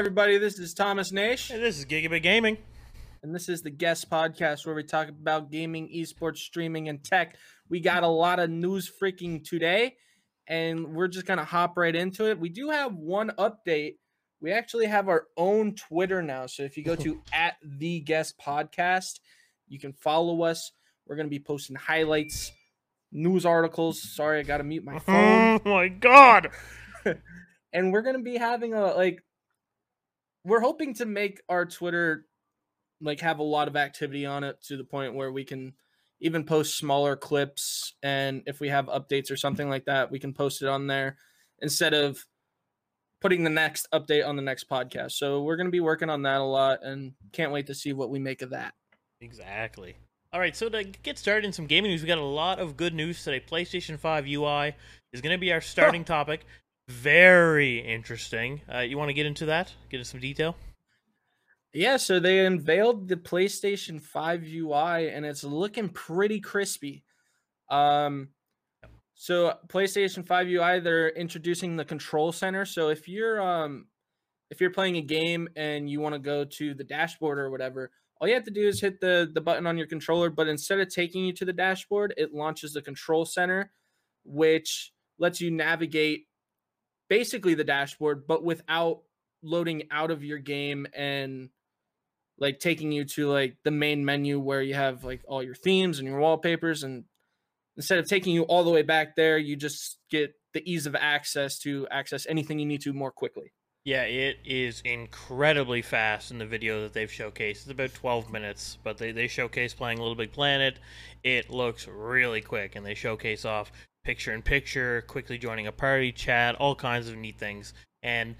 everybody. This is Thomas Nash. Hey, this is Gigabit Gaming. And this is the guest podcast where we talk about gaming, esports, streaming, and tech. We got a lot of news freaking today, and we're just going to hop right into it. We do have one update. We actually have our own Twitter now. So if you go to at the guest podcast, you can follow us. We're going to be posting highlights, news articles. Sorry, I got to mute my phone. Oh my god. and we're going to be having a like we're hoping to make our Twitter like have a lot of activity on it to the point where we can even post smaller clips and if we have updates or something like that, we can post it on there instead of putting the next update on the next podcast. So we're going to be working on that a lot and can't wait to see what we make of that. Exactly. All right, so to get started in some gaming news, we got a lot of good news today. PlayStation 5 UI is going to be our starting topic. Very interesting. Uh, you want to get into that? Get into some detail? Yeah, so they unveiled the PlayStation 5 UI and it's looking pretty crispy. Um so PlayStation 5 UI they're introducing the control center. So if you're um if you're playing a game and you want to go to the dashboard or whatever, all you have to do is hit the the button on your controller, but instead of taking you to the dashboard, it launches the control center which lets you navigate basically the dashboard but without loading out of your game and like taking you to like the main menu where you have like all your themes and your wallpapers and instead of taking you all the way back there you just get the ease of access to access anything you need to more quickly. Yeah it is incredibly fast in the video that they've showcased. It's about 12 minutes but they, they showcase playing little big planet. It looks really quick and they showcase off picture in picture quickly joining a party chat all kinds of neat things and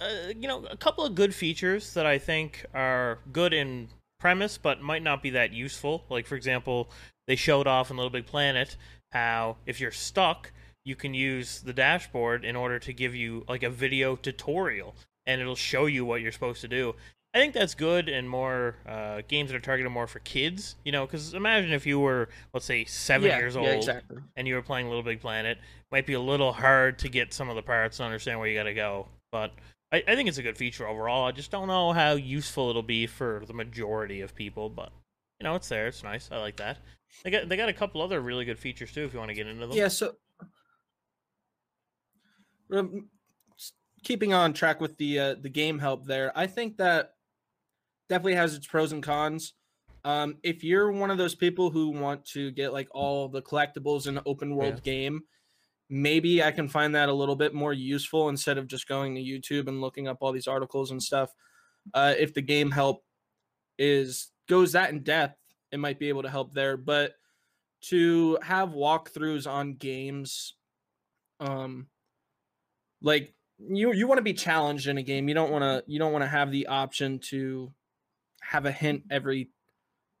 uh, you know, a couple of good features that I think are good in premise, but might not be that useful. Like, for example, they showed off in Little Big Planet how if you're stuck, you can use the dashboard in order to give you like a video tutorial, and it'll show you what you're supposed to do. I think that's good and more uh, games that are targeted more for kids. You know, because imagine if you were, let's say, seven yeah, years old, yeah, exactly. and you were playing Little Big Planet. Might be a little hard to get some of the parts and understand where you got to go. But I, I think it's a good feature overall. I just don't know how useful it'll be for the majority of people, but you know, it's there. It's nice. I like that. They got they got a couple other really good features too. If you want to get into them. Yeah. So, um, keeping on track with the uh, the game help there, I think that definitely has its pros and cons. Um, if you're one of those people who want to get like all the collectibles in an open world yeah. game, maybe I can find that a little bit more useful instead of just going to YouTube and looking up all these articles and stuff. Uh, if the game help is goes that in depth, it might be able to help there. But to have walkthroughs on games, um, like you you want to be challenged in a game. You don't want to you don't want to have the option to have a hint every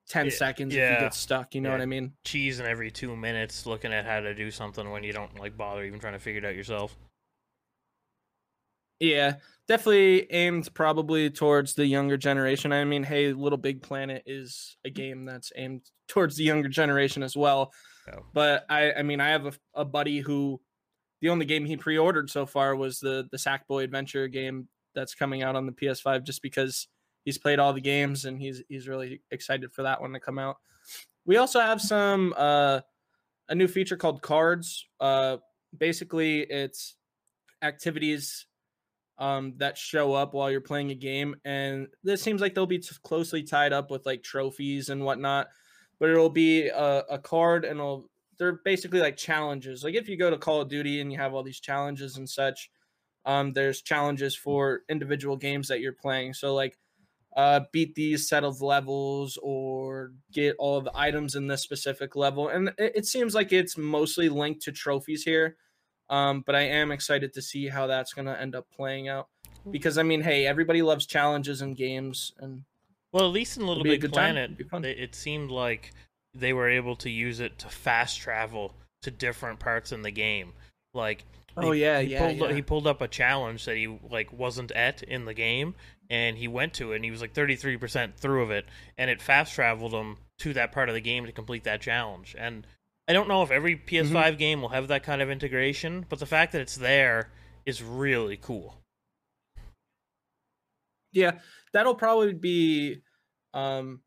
10 yeah, seconds yeah. if you get stuck. You know yeah. what I mean? Cheesing every two minutes looking at how to do something when you don't like bother even trying to figure it out yourself. Yeah, definitely aimed probably towards the younger generation. I mean, hey, Little Big Planet is a game that's aimed towards the younger generation as well. Oh. But I, I mean, I have a, a buddy who the only game he pre-ordered so far was the the Sackboy Adventure game that's coming out on the PS5, just because he's played all the games and he's he's really excited for that one to come out. We also have some uh, a new feature called cards. Uh, basically, it's activities um, that show up while you're playing a game, and this seems like they'll be t- closely tied up with like trophies and whatnot. But it'll be a, a card, and it'll they're basically like challenges. Like if you go to Call of Duty and you have all these challenges and such, um, there's challenges for individual games that you're playing. So like uh, beat these set of levels or get all of the items in this specific level. And it, it seems like it's mostly linked to trophies here. Um, but I am excited to see how that's going to end up playing out. Because, I mean, hey, everybody loves challenges in games. and Well, at least in Little Big Planet, it seemed like they were able to use it to fast travel to different parts in the game. Like, oh yeah, he yeah, pulled, yeah. He pulled up a challenge that he like wasn't at in the game, and he went to it and he was like 33% through of it and it fast traveled him to that part of the game to complete that challenge and i don't know if every ps5 mm-hmm. game will have that kind of integration but the fact that it's there is really cool Yeah, that'll probably be um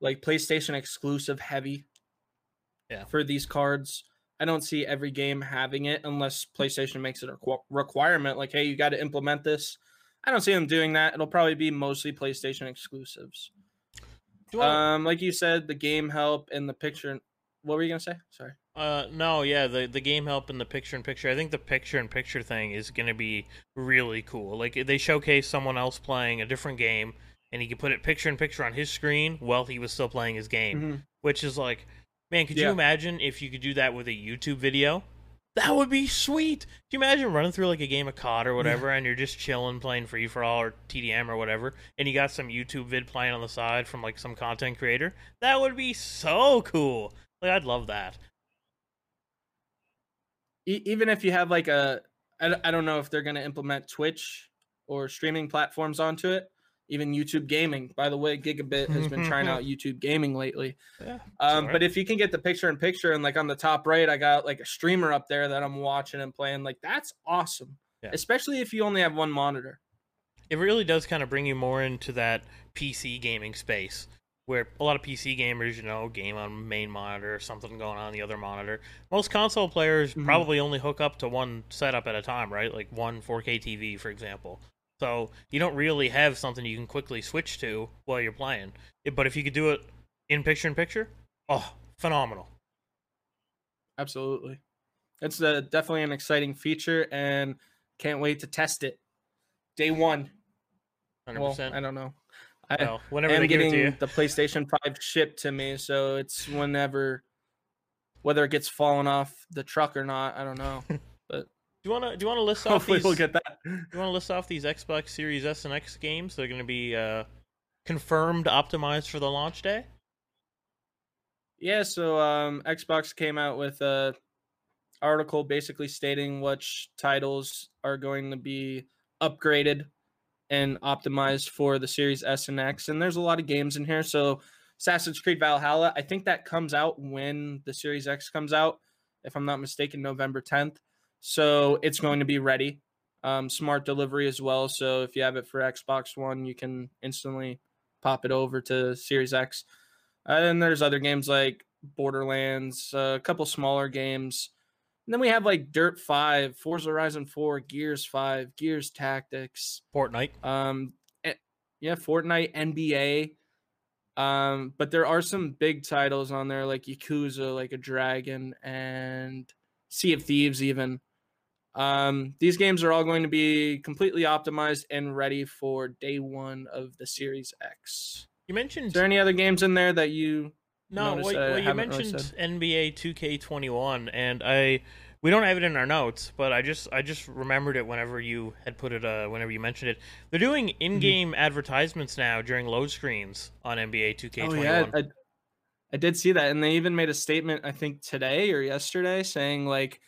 like PlayStation exclusive heavy. Yeah. For these cards, I don't see every game having it unless PlayStation makes it a requirement. Like, hey, you got to implement this. I don't see them doing that. It'll probably be mostly PlayStation exclusives. Um, like you said, the game help and the picture. What were you gonna say? Sorry. Uh, no, yeah, the the game help and the picture in picture. I think the picture in picture thing is gonna be really cool. Like they showcase someone else playing a different game, and he can put it picture in picture on his screen while he was still playing his game, mm-hmm. which is like, man, could yeah. you imagine if you could do that with a YouTube video? That would be sweet. Can you imagine running through like a game of COD or whatever, and you're just chilling, playing free for all or TDM or whatever, and you got some YouTube vid playing on the side from like some content creator? That would be so cool. Like I'd love that even if you have like a I, I don't know if they're going to implement twitch or streaming platforms onto it even youtube gaming by the way gigabit has been trying out youtube gaming lately yeah, um, right. but if you can get the picture in picture and like on the top right i got like a streamer up there that i'm watching and playing like that's awesome yeah. especially if you only have one monitor it really does kind of bring you more into that pc gaming space where a lot of PC gamers, you know, game on main monitor, something going on the other monitor. Most console players mm-hmm. probably only hook up to one setup at a time, right? Like one 4K TV, for example. So you don't really have something you can quickly switch to while you're playing. But if you could do it in picture in picture, oh, phenomenal. Absolutely. It's a, definitely an exciting feature and can't wait to test it. Day one. 100%. Well, I don't know. I well, whenever am getting the PlayStation Five shipped to me, so it's whenever, whether it gets fallen off the truck or not, I don't know. But do you want to do you want to list off? Hopefully, these, we'll get that. Do you want to list off these Xbox Series S and X games that are going to be uh, confirmed, optimized for the launch day? Yeah, so um, Xbox came out with a article basically stating which titles are going to be upgraded and optimized for the Series S and X. And there's a lot of games in here. So Assassin's Creed Valhalla, I think that comes out when the Series X comes out, if I'm not mistaken, November 10th. So it's going to be ready. Um, smart delivery as well. So if you have it for Xbox One, you can instantly pop it over to Series X. Uh, and there's other games like Borderlands, uh, a couple smaller games. And then we have like Dirt 5, Forza Horizon 4, Gears 5, Gears Tactics, Fortnite. Um eh, yeah, Fortnite, NBA. Um, but there are some big titles on there like Yakuza, like a Dragon, and Sea of Thieves, even. Um, these games are all going to be completely optimized and ready for day one of the Series X. You mentioned. Is there any other games in there that you no, well, well you mentioned NBA 2K21, and I we don't have it in our notes, but I just I just remembered it whenever you had put it uh whenever you mentioned it. They're doing mm-hmm. in-game mm-hmm. advertisements now during load screens on NBA 2K21. Oh, yeah, I, I did see that, and they even made a statement I think today or yesterday saying like,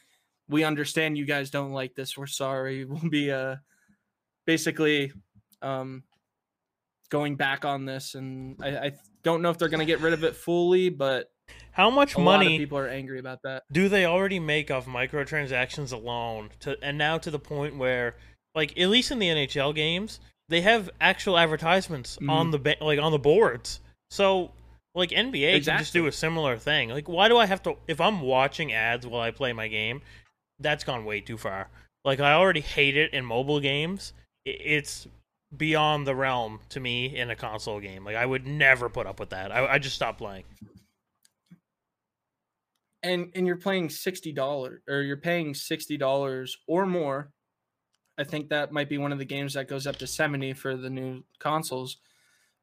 "We understand you guys don't like this. We're sorry. We'll be uh basically um going back on this, and I, I don't know if they're going to get rid of it fully, but how much money people are angry about that? Do they already make off microtransactions alone? To and now to the point where, like at least in the NHL games, they have actual advertisements mm. on the like on the boards. So like NBA exactly. can just do a similar thing. Like why do I have to if I'm watching ads while I play my game? That's gone way too far. Like I already hate it in mobile games. It's beyond the realm to me in a console game. Like I would never put up with that. I, I just stopped playing. And and you're playing sixty dollars or you're paying sixty dollars or more. I think that might be one of the games that goes up to seventy for the new consoles.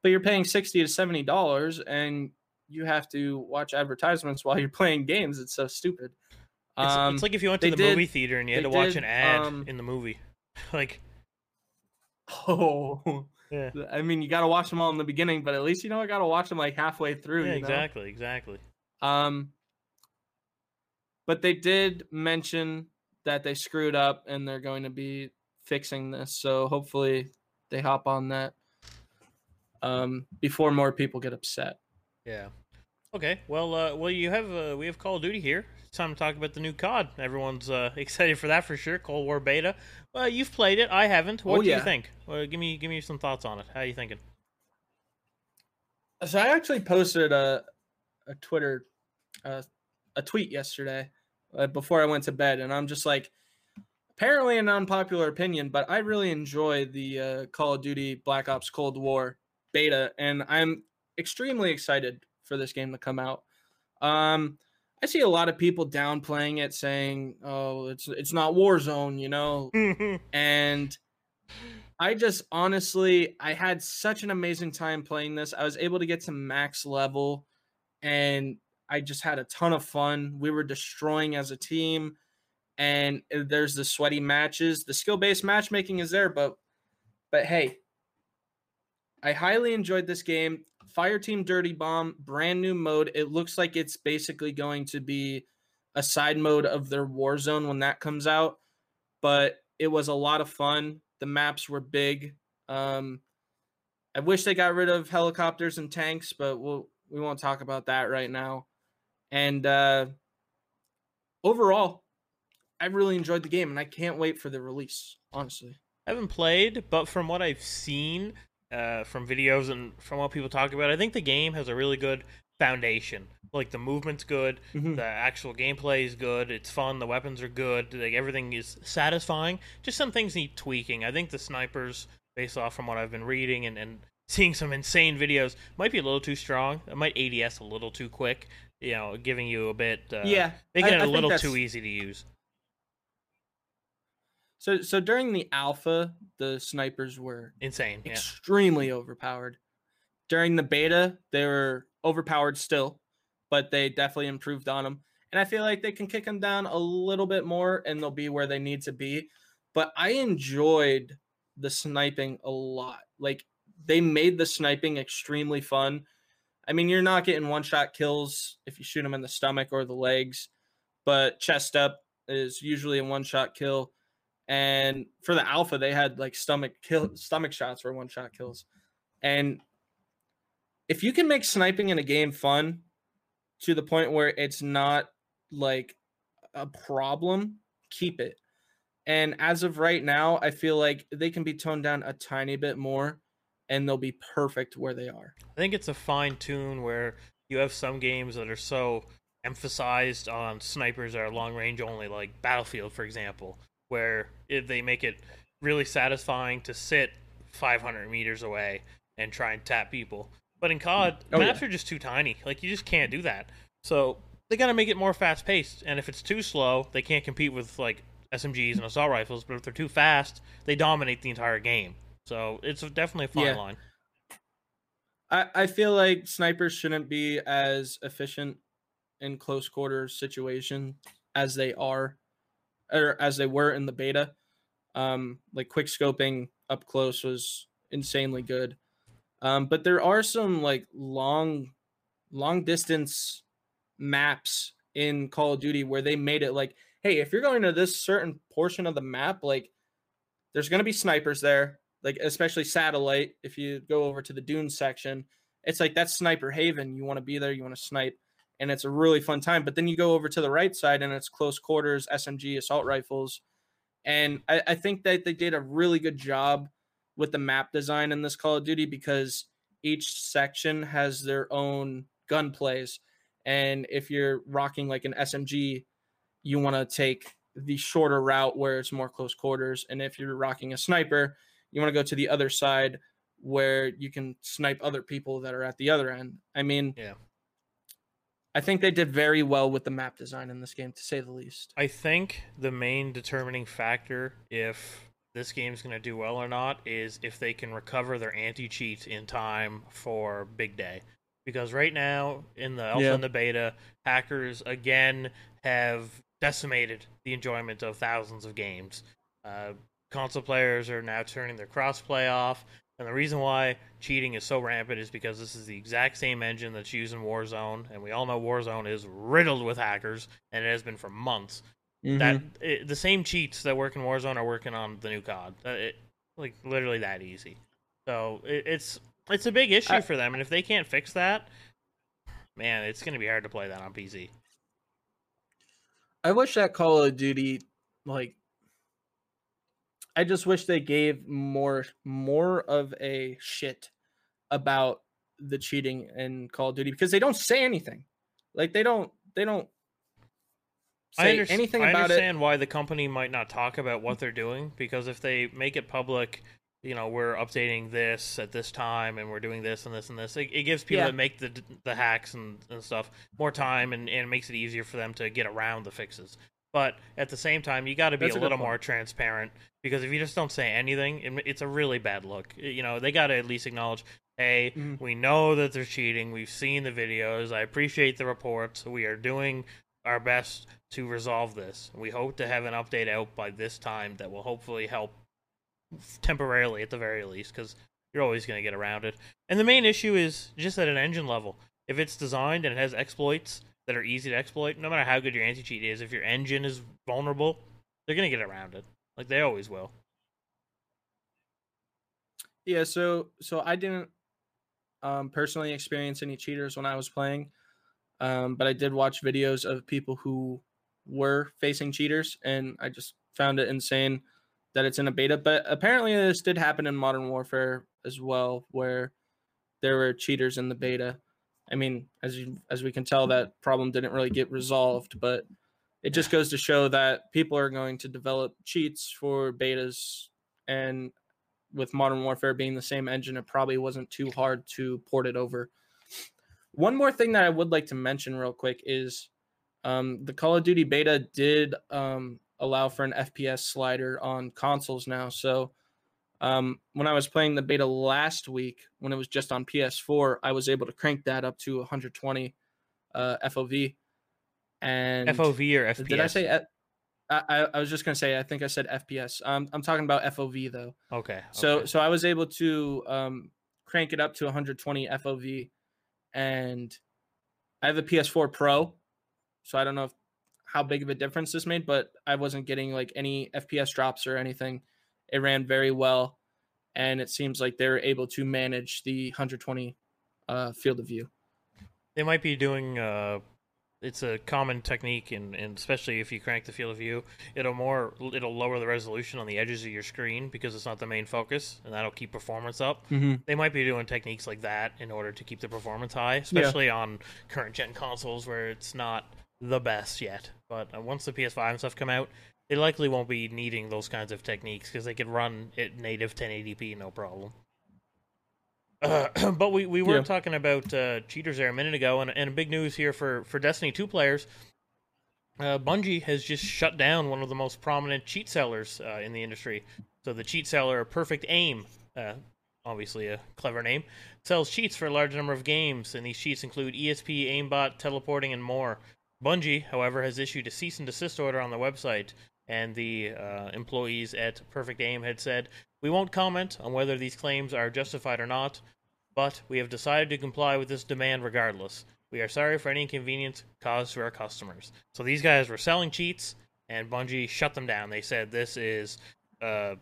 But you're paying sixty to seventy dollars and you have to watch advertisements while you're playing games. It's so stupid. It's, um, it's like if you went to the did, movie theater and you had to watch did, an ad um, in the movie. like Oh, yeah. I mean, you got to watch them all in the beginning, but at least you know I got to watch them like halfway through. Yeah, exactly, know? exactly. Um, but they did mention that they screwed up and they're going to be fixing this. So hopefully they hop on that um, before more people get upset. Yeah. Okay, well, uh, well, you have uh, we have Call of Duty here. It's time to talk about the new COD. Everyone's uh, excited for that for sure. Cold War beta. Well, you've played it. I haven't. What Oh, do yeah. you think? Well, give me give me some thoughts on it. How are you thinking? So I actually posted a a Twitter uh, a tweet yesterday uh, before I went to bed, and I'm just like, apparently an unpopular opinion, but I really enjoy the uh, Call of Duty Black Ops Cold War beta, and I'm extremely excited for this game to come out. Um, I see a lot of people downplaying it, saying, "Oh, it's it's not Warzone," you know, and I just honestly, I had such an amazing time playing this. I was able to get to max level and I just had a ton of fun. We were destroying as a team and uh, there's the sweaty matches. The skill-based matchmaking is there, but but hey, I highly enjoyed this game. Fireteam Dirty Bomb, brand new mode. It looks like it's basically going to be a side mode of their Warzone when that comes out, but it was a lot of fun. The maps were big. Um, I wish they got rid of helicopters and tanks, but we'll we won't talk about that right now. And uh, overall, I really enjoyed the game, and I can't wait for the release. Honestly, I haven't played, but from what I've seen uh, from videos and from what people talk about, I think the game has a really good foundation. Like the movement's good, Mhm. the actual gameplay is good, it's fun, the weapons are good, like everything is satisfying. Just some things need tweaking. I think the snipers, based off from what I've been reading and, and seeing some insane videos, might be a little too strong. It might ADS a little too quick. You know, giving you a bit. Uh, yeah, making I- it a little too easy to use. So so during the alpha, the snipers were Insane. Yeah. extremely overpowered. During the beta, they were overpowered still, but they definitely improved on them. And I feel like they can kick them down a little bit more and they'll be where they need to be. But I enjoyed the sniping a lot. Like they made the sniping extremely fun. I mean, you're not getting one shot kills if you shoot them in the stomach or the legs, but chest up is usually a one shot kill. And for the alpha, they had like stomach kill stomach shots for one shot kills. And if you can make sniping in a game fun to the point where it's not like a problem, keep it. And as of right now, I feel like they can be toned down a tiny bit more and they'll be perfect where they are. I think it's a fine tune where you have some games that are so emphasized on snipers that are long range only, like Battlefield, for example, where it, they make it really satisfying to sit 500 meters away and try and tap people. But in COD, Oh, maps yeah. are just too tiny. Like, you just can't do that. So they got to make it more fast paced. And if it's too slow, they can't compete with, like, SMGs and assault rifles. But if they're too fast, they dominate the entire game. So it's definitely a fine Yeah. line. I, I feel like snipers shouldn't be as efficient in close quarters situation as they are or as they were in the beta. Um, like quick scoping up close was insanely good. Um, but there are some like long, long distance maps in Call of Duty where they made it like, hey, if you're going to this certain portion of the map, like there's going to be snipers there, like especially satellite. If you go over to the Dune section, it's like that's sniper haven. You want to be there, you want to snipe, and it's a really fun time. But then you go over to the right side and it's close quarters, SMG, assault rifles. And I, I think that they did a really good job with the map design in this Call of Duty because each section has their own gun plays. And if you're rocking like an SMG, you want to take the shorter route where it's more close quarters. And if you're rocking a sniper, you want to go to the other side where you can snipe other people that are at the other end. I mean, Yeah. I think they did very well with the map design in this game, to say the least. I think the main determining factor if this game's going to do well or not is if they can recover their anti cheat in time for big day. Because right now, in the alpha Yeah. and the beta, hackers again have decimated the enjoyment of thousands of games. Uh, console players are now turning their crossplay off. And the reason why cheating is so rampant is because this is the exact same engine that's used in Warzone, and we all know Warzone is riddled with hackers, and it has been for months. That Mm-hmm. it, the same cheats that work in Warzone are working on the new COD. Uh, it, like literally that easy. So it, it's it's a big issue I- for them, and if they can't fix that, man, it's gonna be hard to play that on PC. I wish that Call of Duty like I just wish they gave more more of a shit about the cheating in Call of Duty because they don't say anything. Like they don't they don't say I anything about it. I understand why the company might not talk about what they're doing because if they make it public, you know, we're updating this at this time and we're doing this and this and this. It, it gives people yeah. that make the the hacks and, and stuff more time and, and it makes it easier for them to get around the fixes. But at the same time, you got to be That's a, a little more transparent because if you just don't say anything, it, it's a really bad look. You know, they got to at least acknowledge, hey, mm-hmm. we know that they're cheating. We've seen the videos. I appreciate the reports. We are doing our best to resolve this. We hope to have an update out by this time that will hopefully help temporarily at the very least because you're always going to get around it. And the main issue is just at an engine level. If it's designed and it has exploits that are easy to exploit, no matter how good your anti cheat is, if your engine is vulnerable, they're going to get around it. Like they always will. Yeah, so so I didn't um, personally experience any cheaters when I was playing, um, but I did watch videos of people who were facing cheaters, and I just found it insane that it's in a beta. But apparently, this did happen in Modern Warfare as well, where there were cheaters in the beta. I mean, as you as we can tell, that problem didn't really get resolved, but it just goes to show that people are going to develop cheats for betas, and with Modern Warfare being the same engine, it probably wasn't too hard to port it over. One more thing that I would like to mention real quick is um, the Call of Duty beta did um, allow for an FPS slider on consoles now. So um, when I was playing the beta last week, when it was just on PS4, I was able to crank that up to 120 uh, FOV. And FOV or FPS? Did I say? F- I, I was just gonna say I think I said FPS. Um, I'm talking about FOV though. Okay. So okay. so I was able to um, crank it up to 120 FOV, and I have a PS4 Pro, so I don't know if how big of a difference this made, but I wasn't getting like any FPS drops or anything. It ran very well, and it seems like they're able to manage the 120 uh, field of view. They might be doing. Uh, it's a common technique, and, and especially if you crank the field of view, it'll more it'll lower the resolution on the edges of your screen because it's not the main focus, and that'll keep performance up. Mm-hmm. They might be doing techniques like that in order to keep the performance high, especially yeah. on current gen consoles where it's not the best yet. But uh, once the PS5 and stuff come out, they likely won't be needing those kinds of techniques because they can run it native 1080p no problem. Uh, but we, we were yeah. talking about uh, cheaters there a minute ago, and, and big news here for, for Destiny 2 players. Uh, Bungie has just shut down one of the most prominent cheat sellers uh, in the industry. So the cheat seller, Perfect Aim, uh, obviously a clever name, sells cheats for a large number of games, and these cheats include ESP, aimbot, teleporting, and more. Bungie, however, has issued a cease and desist order on the website, and the uh, employees at Perfect Aim had said, We won't comment on whether these claims are justified or not, but we have decided to comply with this demand regardless. We are sorry for any inconvenience caused to our customers. So these guys were selling cheats, and Bungie shut them down. They said this is uh,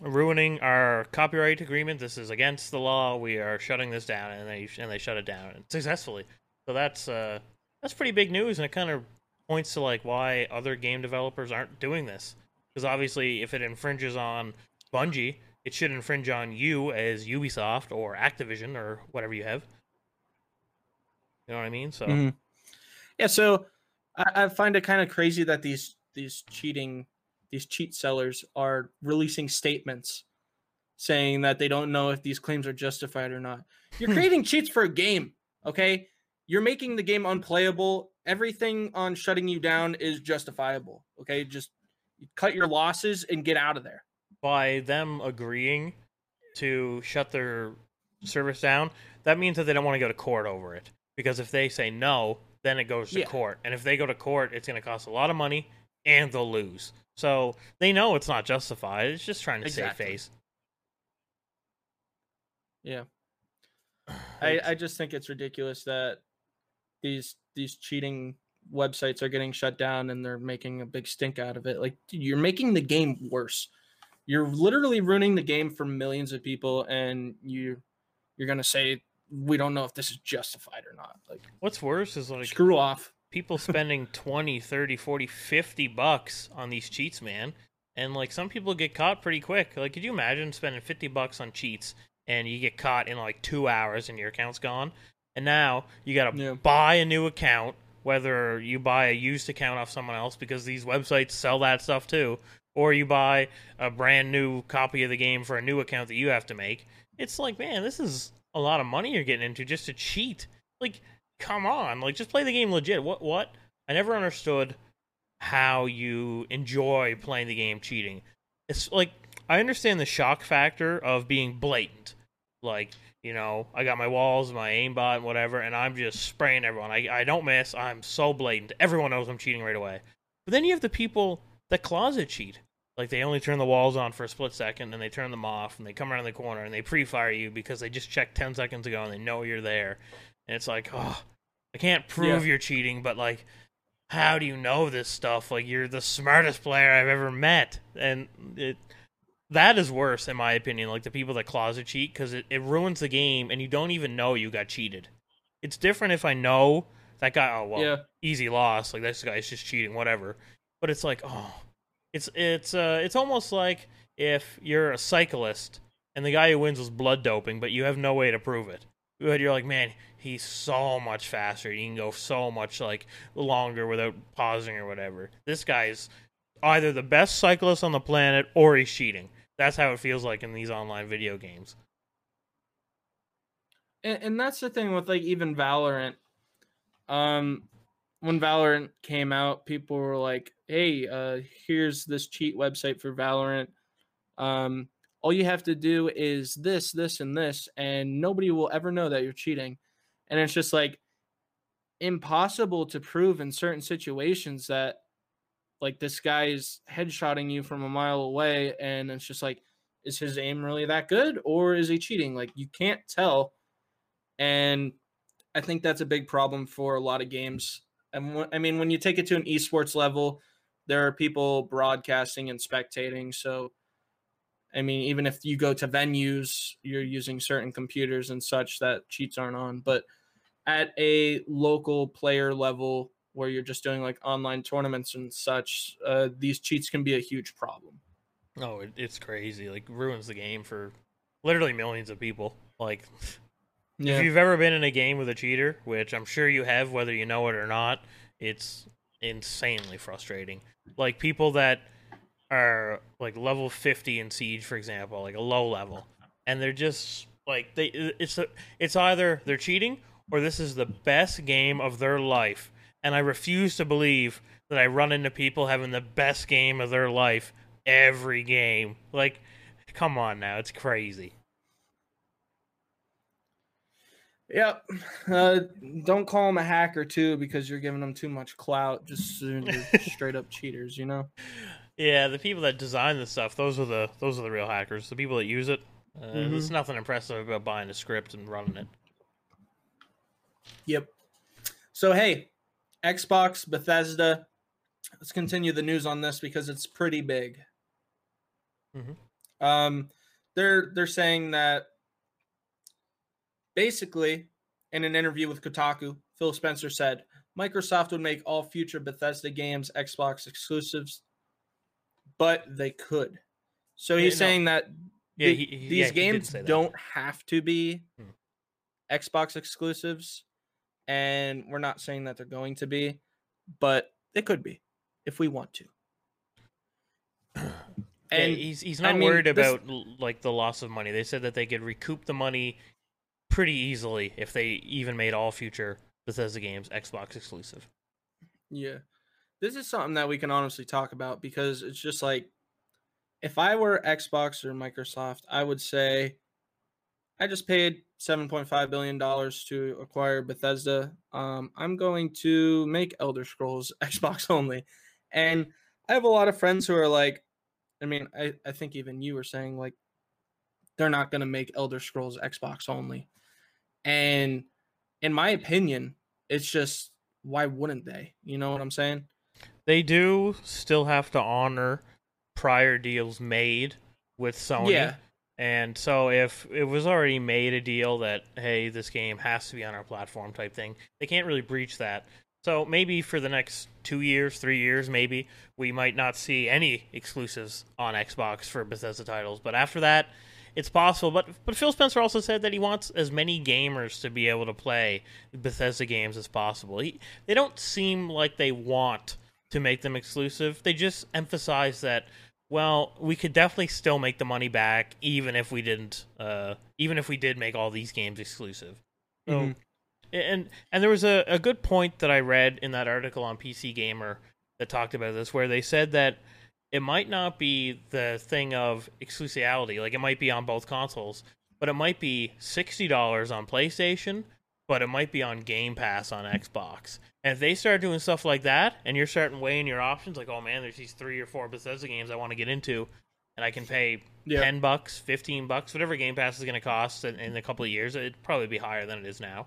ruining our copyright agreement. This is against the law. We are shutting this down, and they and they shut it down successfully. So that's uh, that's pretty big news, and it kind of points to like why other game developers aren't doing this. Because obviously, if it infringes on Bungie, it should infringe on you as Ubisoft or Activision or whatever you have. You know what I mean? So, mm-hmm. yeah. So I, I find it kind of crazy that these these cheating these cheat sellers are releasing statements saying that they don't know if these claims are justified or not. You're creating cheats for a game, okay? you're making the game unplayable. Everything on shutting you down is justifiable. Okay, just cut your losses and get out of there. By them agreeing to shut their service down, that means that they don't want to go to court over it. Because if they say no, then it goes to yeah. court. And if they go to court, it's going to cost a lot of money and they'll lose. So they know it's not justified. It's just trying to exactly. save face. Yeah. I, I just think it's ridiculous that these these cheating websites are getting shut down and they're making a big stink out of it. Like you're making the game worse. You're literally ruining the game for millions of people and you you're going to say we don't know if this is justified or not. Like, what's worse is like screw off people spending 20, 30, 40, 50 bucks on these cheats, man. And like some people get caught pretty quick. Like, could you imagine spending 50 bucks on cheats and you get caught in like two hours and your account's gone? And now you got to yeah. buy a new account, whether you buy a used account off someone else because these websites sell that stuff too, or you buy a brand new copy of the game for a new account that you have to make. It's like, man, this is a lot of money you're getting into just to cheat. Like, come on, like just play the game legit. What what? I never understood how you enjoy playing the game cheating. It's like I understand the shock factor of being blatant. Like, you know, I got my walls, my aimbot, and whatever, and I'm just spraying everyone. I, I don't miss. I'm so blatant. Everyone knows I'm cheating right away. But then you have the people that closet cheat. Like they only turn the walls on for a split second and they turn them off and they come around the corner and they pre-fire you because they just checked 10 seconds ago and they know you're there. And it's like, oh, I can't prove yeah. you're cheating, but like, how do you know this stuff? Like, you're the smartest player I've ever met, and it that is worse in my opinion. Like the people that closet cheat because it, it ruins the game, and you don't even know you got cheated. It's different if I know that guy. Oh well, yeah. easy loss. Like this guy's just cheating, whatever. But it's like, oh, it's it's uh it's almost like if you're a cyclist and the guy who wins was blood doping, but you have no way to prove it. But you're like, man, he's so much faster. You can go so much like longer without pausing or whatever. This guy's either the best cyclist on the planet or he's cheating. That's how it feels like in these online video games. And, and that's the thing with like even Valorant. Um, when Valorant came out, people were like, "Hey, uh, here's this cheat website for Valorant. Um, all you have to do is this, this, and this, and nobody will ever know that you're cheating." And it's just like impossible to prove in certain situations that like this guy's headshotting you from a mile away and it's just like is his aim really that good or is he cheating like you can't tell and i think that's a big problem for a lot of games and i mean when you take it to an esports level there are people broadcasting and spectating so i mean even if you go to venues you're using certain computers and such that cheats aren't on but at a local player level where you're just doing like online tournaments and such, uh, these cheats can be a huge problem. Oh, it, it's crazy. Like ruins the game for literally millions of people. Like yeah. if you've ever been in a game with a cheater, which I'm sure you have whether you know it or not, it's insanely frustrating. Like people that are like level 50 in siege for example, like a low level, and they're just like they it's a, it's either they're cheating or this is the best game of their life and I refuse to believe that I run into people having the best game of their life every game. Like, come on now, it's crazy. Yep. Uh, don't call them a hacker too, because you're giving them too much clout. Just straight up cheaters, you know. Yeah, the people that design the stuff, those are the those are the real hackers. The people that use it, uh, mm-hmm. there's nothing impressive about buying a script and running it. Yep. So hey, Xbox, Bethesda. Let's continue the news on this because it's pretty big. Mm-hmm. Um, they're they're saying that basically, in an interview with Kotaku, Phil Spencer said Microsoft would make all future Bethesda games Xbox exclusives, but they could. So he's yeah, saying no. that yeah, the, he, he, these yeah, games don't have to be hmm. Xbox exclusives and we're not saying that they're going to be, but they could be if we want to. And he's he's not I mean, worried about this... like the loss of money. They said that they could recoup the money pretty easily if they even made all future Bethesda games Xbox exclusive. Yeah. This is something that we can honestly talk about because it's just like if I were Xbox or Microsoft, I would say I just paid $7.5 billion to acquire Bethesda. Um, I'm going to make Elder Scrolls Xbox only. And I have a lot of friends who are like, I mean, I, I think even you were saying, like, they're not going to make Elder Scrolls Xbox only. And in my opinion, it's just, why wouldn't they? You know what I'm saying? They do still have to honor prior deals made with Sony. Yeah And so if it was already made a deal that hey, this game has to be on our platform type thing, they can't really breach that. So maybe for the next two years, three years, maybe we might not see any exclusives on Xbox for Bethesda titles. But after that, it's possible. But but Phil Spencer also said that he wants as many gamers to be able to play Bethesda games as possible. He, they don't seem like they want to make them exclusive. They just emphasize that well, we could definitely still make the money back even if we didn't uh, even if we did make all these games exclusive. So, mm-hmm. and and there was a, a good point that I read in that article on PC Gamer that talked about this where they said that it might not be the thing of exclusivity, like it might be on both consoles, but it might be $60 on PlayStation, but it might be on Game Pass on Xbox. And if they start doing stuff like that, and you're starting weighing your options, like, oh man, there's these three or four Bethesda games I want to get into, and I can pay yeah. ten bucks, fifteen bucks, whatever Game Pass is going to cost in, in, a couple of years. It'd probably be higher than it is now.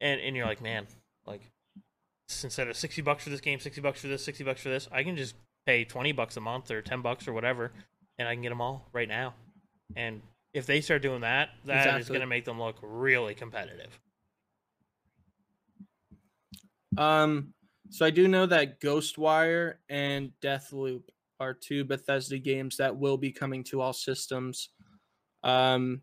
And and you're like, man, like instead of sixty bucks for this game, sixty bucks for this, sixty bucks for this, I can just pay twenty bucks a month or ten bucks or whatever, and I can get them all right now. And if they start doing that, that exactly. is going to make them look really competitive. Um, so I do know that Ghostwire and Deathloop are two Bethesda games that will be coming to all systems. Um,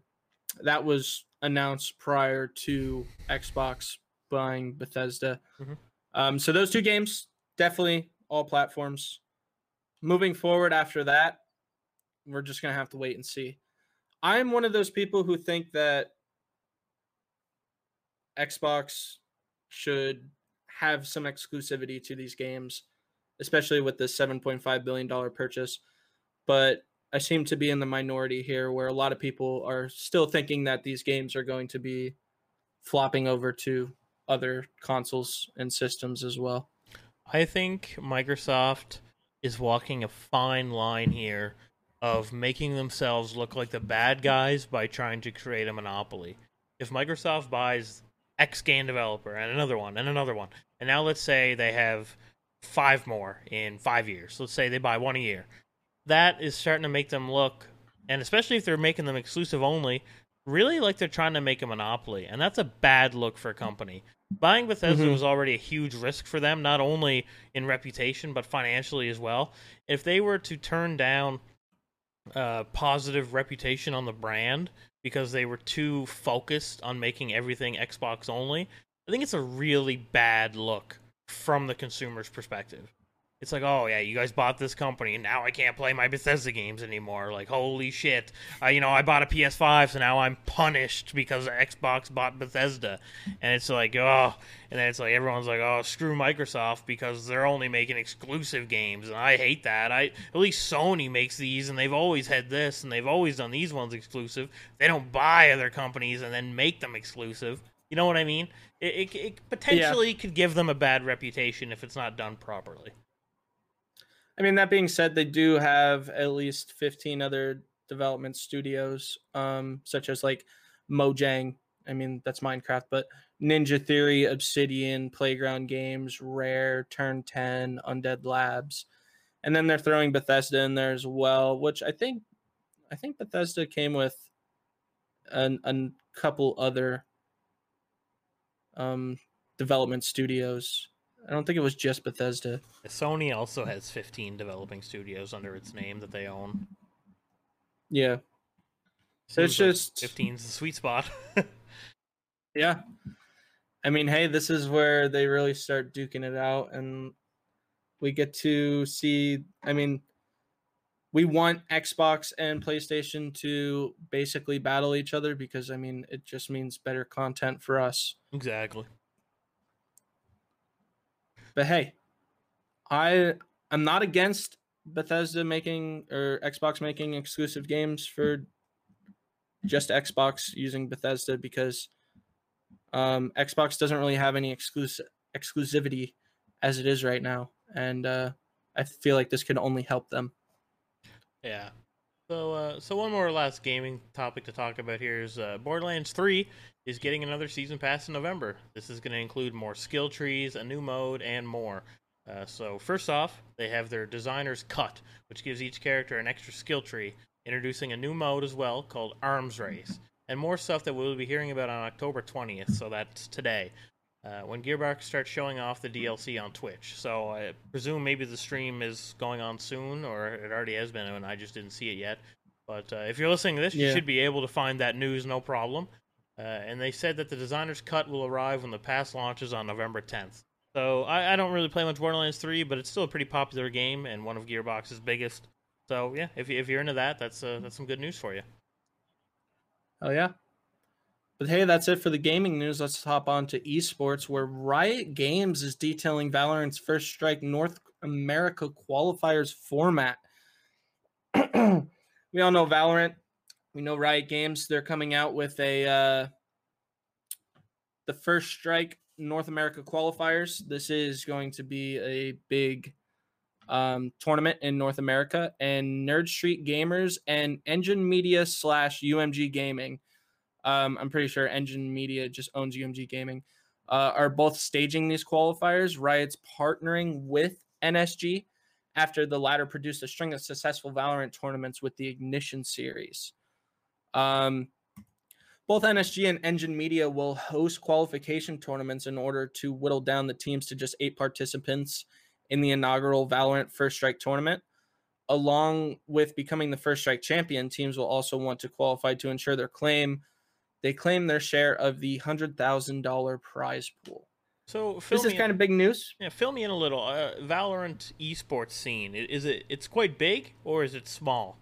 that was announced prior to Xbox buying Bethesda. Mm-hmm. Um, so those two games definitely all platforms. Moving forward after that, we're just gonna have to wait and see. I'm one of those people who think that Xbox should have some exclusivity to these games, especially with this $7.5 billion purchase. But I seem to be in the minority here where a lot of people are still thinking that these games are going to be flopping over to other consoles and systems as well. I think Microsoft is walking a fine line here of making themselves look like the bad guys by trying to create a monopoly. If Microsoft buys X game developer and another one and another one. And now let's say they have five more in five years. Let's say they buy one a year. That is starting to make them look, and especially if they're making them exclusive only, really like they're trying to make a monopoly. And that's a bad look for a company. Buying Bethesda mm-hmm. was already a huge risk for them, not only in reputation, but financially as well. If they were to turn down uh, positive reputation on the brand because they were too focused on making everything Xbox only. I think it's a really bad look from the consumer's perspective it's like, oh yeah, you guys bought this company, and now I can't play my Bethesda games anymore. Like, holy shit! Uh, you know, I bought a PS5, so now I'm punished because Xbox bought Bethesda, and it's like, oh, and then it's like everyone's like, oh, screw Microsoft because they're only making exclusive games, and I hate that. I at least Sony makes these, and they've always had this, and they've always done these ones exclusive. They don't buy other companies and then make them exclusive. You know what I mean? It, it, it potentially yeah. could give them a bad reputation if it's not done properly. I mean, that being said, they do have at least 15 other development studios, um, such as like Mojang. I mean, that's Minecraft, but Ninja Theory, Obsidian, Playground Games, Rare, Turn 10, Undead Labs. And then they're throwing Bethesda in there as well, which I think I think Bethesda came with an, a couple other um, development studios. I don't think it was just Bethesda. Sony also has 15 developing studios under its name that they own. Yeah. So it's just 15 is the sweet spot. yeah. I mean, hey, this is where they really start duking it out and we get to see I mean, we want Xbox and PlayStation to basically battle each other because I mean, it just means better content for us. Exactly. But hey, I I'm not against Bethesda making or Xbox making exclusive games for just Xbox using Bethesda because um, Xbox doesn't really have any exclusive exclusivity as it is right now, and uh, I feel like this could only help them. Yeah. So, uh, so one more last gaming topic to talk about here is uh, Borderlands Three is getting another season pass in November. This is going to include more skill trees, a new mode, and more. Uh, so first off, they have their designer's cut, which gives each character an extra skill tree introducing a new mode as well called Arms Race, and more stuff that we'll be hearing about on October 20th. So that's today. Uh, when Gearbox starts showing off the DLC on Twitch. So I presume maybe the stream is going on soon, or it already has been, and I just didn't see it yet. But uh, if you're listening to this, yeah. you should be able to find that news no problem. Uh, and they said that the designer's cut will arrive when the pass launches on November 10th. So I, I, don't really play much Borderlands 3, but it's still a pretty popular game and one of Gearbox's biggest. So yeah, if, if you're into that, that's uh, that's some good news for you. Oh yeah. But hey, that's it for the gaming news. Let's hop on to esports, where Riot Games is detailing Valorant's First Strike North America qualifiers format. we all know Valorant. We know Riot Games. They're coming out with a uh, the First Strike North America qualifiers. This is going to be a big um, tournament in North America, and Nerd Street Gamers and Engine Media slash UMG Gaming. Um, I'm pretty sure Engine Media just owns UMG Gaming. Uh, are both staging these qualifiers. Riot's partnering with NSG after the latter produced a string of successful Valorant tournaments with the Ignition series. Um, both NSG and Engine Media will host qualification tournaments in order to whittle down the teams to just eight participants in the inaugural Valorant First Strike tournament. Along with becoming the First Strike champion, teams will also want to qualify to ensure their claim. They claim their share of the hundred thousand dollar prize pool. So this is kind of big news. Yeah, fill me in a little. Uh, Valorant esports scene is it? It's quite big or is it small?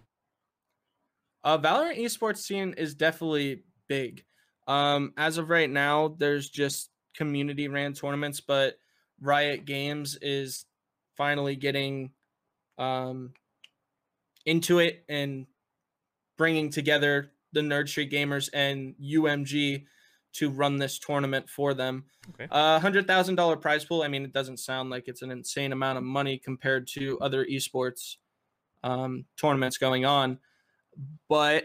Uh, Valorant esports scene is definitely big. Um, as of right now, there's just community ran tournaments, but Riot Games is finally getting um, into it and bringing together the Nerd Street Gamers and UMG to run this tournament for them. Okay. Uh, hundred thousand dollar prize pool. I mean, it doesn't sound like it's an insane amount of money compared to other esports um, tournaments going on, but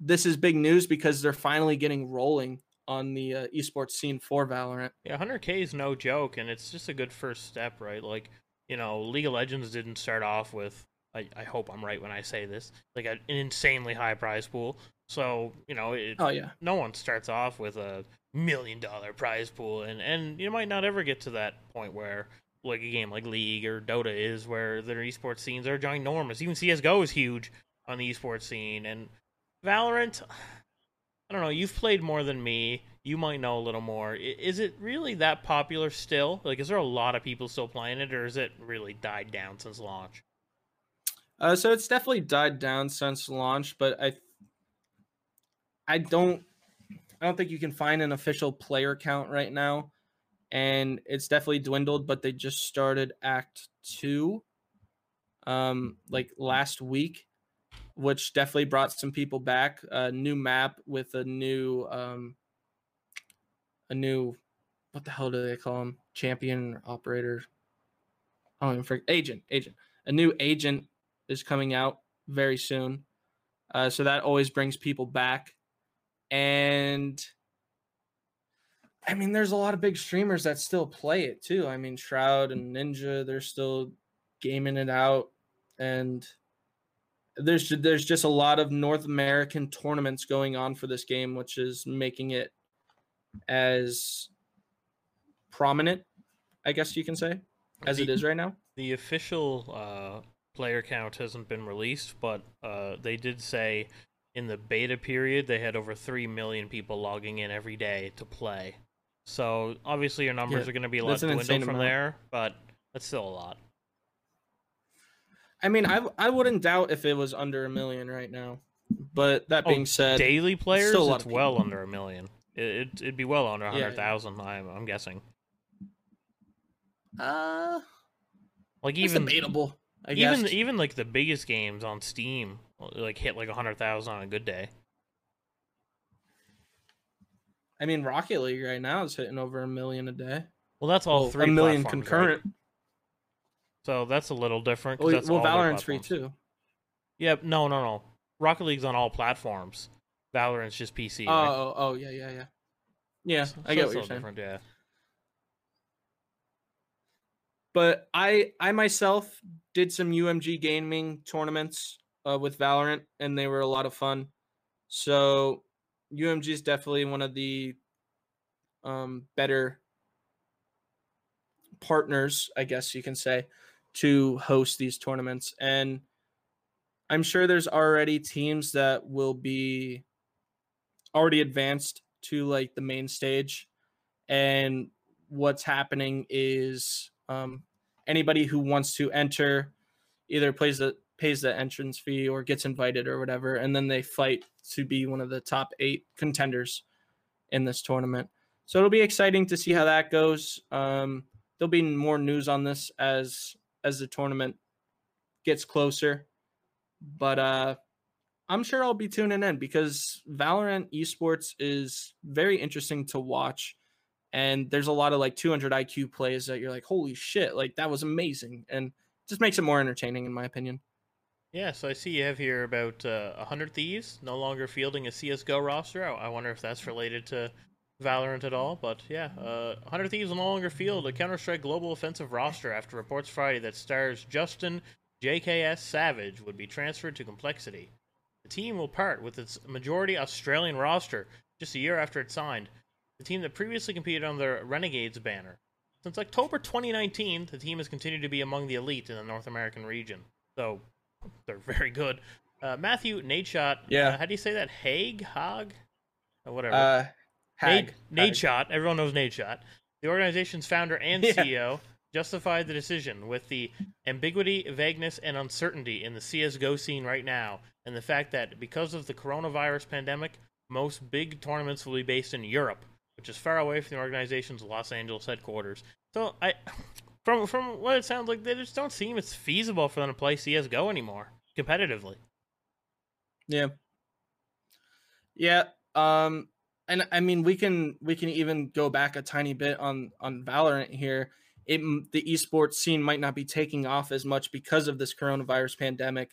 this is big news because they're finally getting rolling on the uh, esports scene for Valorant. Yeah, 100k is no joke, and it's just a good first step, right? Like, you know, League of Legends didn't start off with. I, I hope I'm right when I say this. Like an insanely high prize pool. So you know, it, oh yeah, no one starts off with a million dollar prize pool, and and you might not ever get to that point where like a game like League or Dota is, where their esports scenes are ginormous. Even CS:GO is huge on the esports scene, and Valorant. I don't know. You've played more than me. You might know a little more. Is it really that popular still? Like, is there a lot of people still playing it, or has it really died down since launch? Uh, so it's definitely died down since launch, but I I don't I don't think you can find an official player count right now. And it's definitely dwindled, but they just started Act Two um like last week, which definitely brought some people back. A new map with a new um a new what the hell do they call them? Champion operator. I don't even forget agent. Agent. A new agent is coming out very soon. Uh, so that always brings people back. And I mean, there's a lot of big streamers that still play it too. I mean, Shroud and Ninja, they're still gaming it out, and there's there's just a lot of North American tournaments going on for this game, which is making it as prominent, I guess you can say, as the, it is right now. The official uh, player count hasn't been released, but uh, they did say in the beta period, they had over 3 million people logging in every day to play. So obviously your numbers yeah, are going to be a lot dwindled from amount. there, but that's still a lot. I mean, I, I wouldn't doubt if it was under a million right now. But that being oh, said, daily players, still it's well under a million. It, it, would be well under 100,000, yeah, yeah. I'm, I'm guessing. Uh, like even debatable. I even guess. even like the biggest games on Steam like hit like a hundred thousand on a good day. I mean, Rocket League right now is hitting over a million a day. Well, that's all well, three. A million concurrent. Right? So that's a little different. Well, that's well Valorant's free too. Yeah, no, no, no. Rocket League's on all platforms. Valorant's just PC. Oh, right? oh, oh, yeah, yeah, yeah. Yeah, so, I get what you're saying. Yeah. But I, I myself did some UMG gaming tournaments uh, with Valorant, and they were a lot of fun. So UMG is definitely one of the um, better partners, I guess you can say, to host these tournaments. And I'm sure there's already teams that will be already advanced to like the main stage. And what's happening is um, anybody who wants to enter either plays the pays the entrance fee or gets invited or whatever, and then they fight to be one of the top eight contenders in this tournament. So it'll be exciting to see how that goes. Um, there'll be more news on this as as the tournament gets closer, but uh, I'm sure I'll be tuning in because Valorant esports is very interesting to watch. And there's a lot of like 200 IQ plays that you're like, holy shit, like that was amazing. And just makes it more entertaining, in my opinion. Yeah, so I see you have here about uh, 100 Thieves no longer fielding a CSGO roster. I, I wonder if that's related to Valorant at all, but yeah, uh, 100 Thieves no longer field a Counter Strike Global Offensive roster after reports Friday that stars Justin JKS Savage would be transferred to Complexity. The team will part with its majority Australian roster just a year after it signed, the team that previously competed on the Renegades banner. Since October 2019, the team has continued to be among the elite in the North American region. So they're very good. Uh, Matthew Nadeshot. Yeah. Uh, how do you say that? Haig? Hog? Or whatever. Uh, Hag. Nade, Nadeshot. Everyone knows Nadeshot. The organization's founder and yeah. CEO justified the decision with the ambiguity, vagueness, and uncertainty in the CSGO scene right now, and the fact that because of the coronavirus pandemic, most big tournaments will be based in Europe, which is far away from the organization's Los Angeles headquarters. So I from from what it sounds like, they just don't seem it's feasible for them to play CS:GO anymore competitively. Yeah. Yeah. Um. And I mean, we can we can even go back a tiny bit on on Valorant here. It the esports scene might not be taking off as much because of this coronavirus pandemic,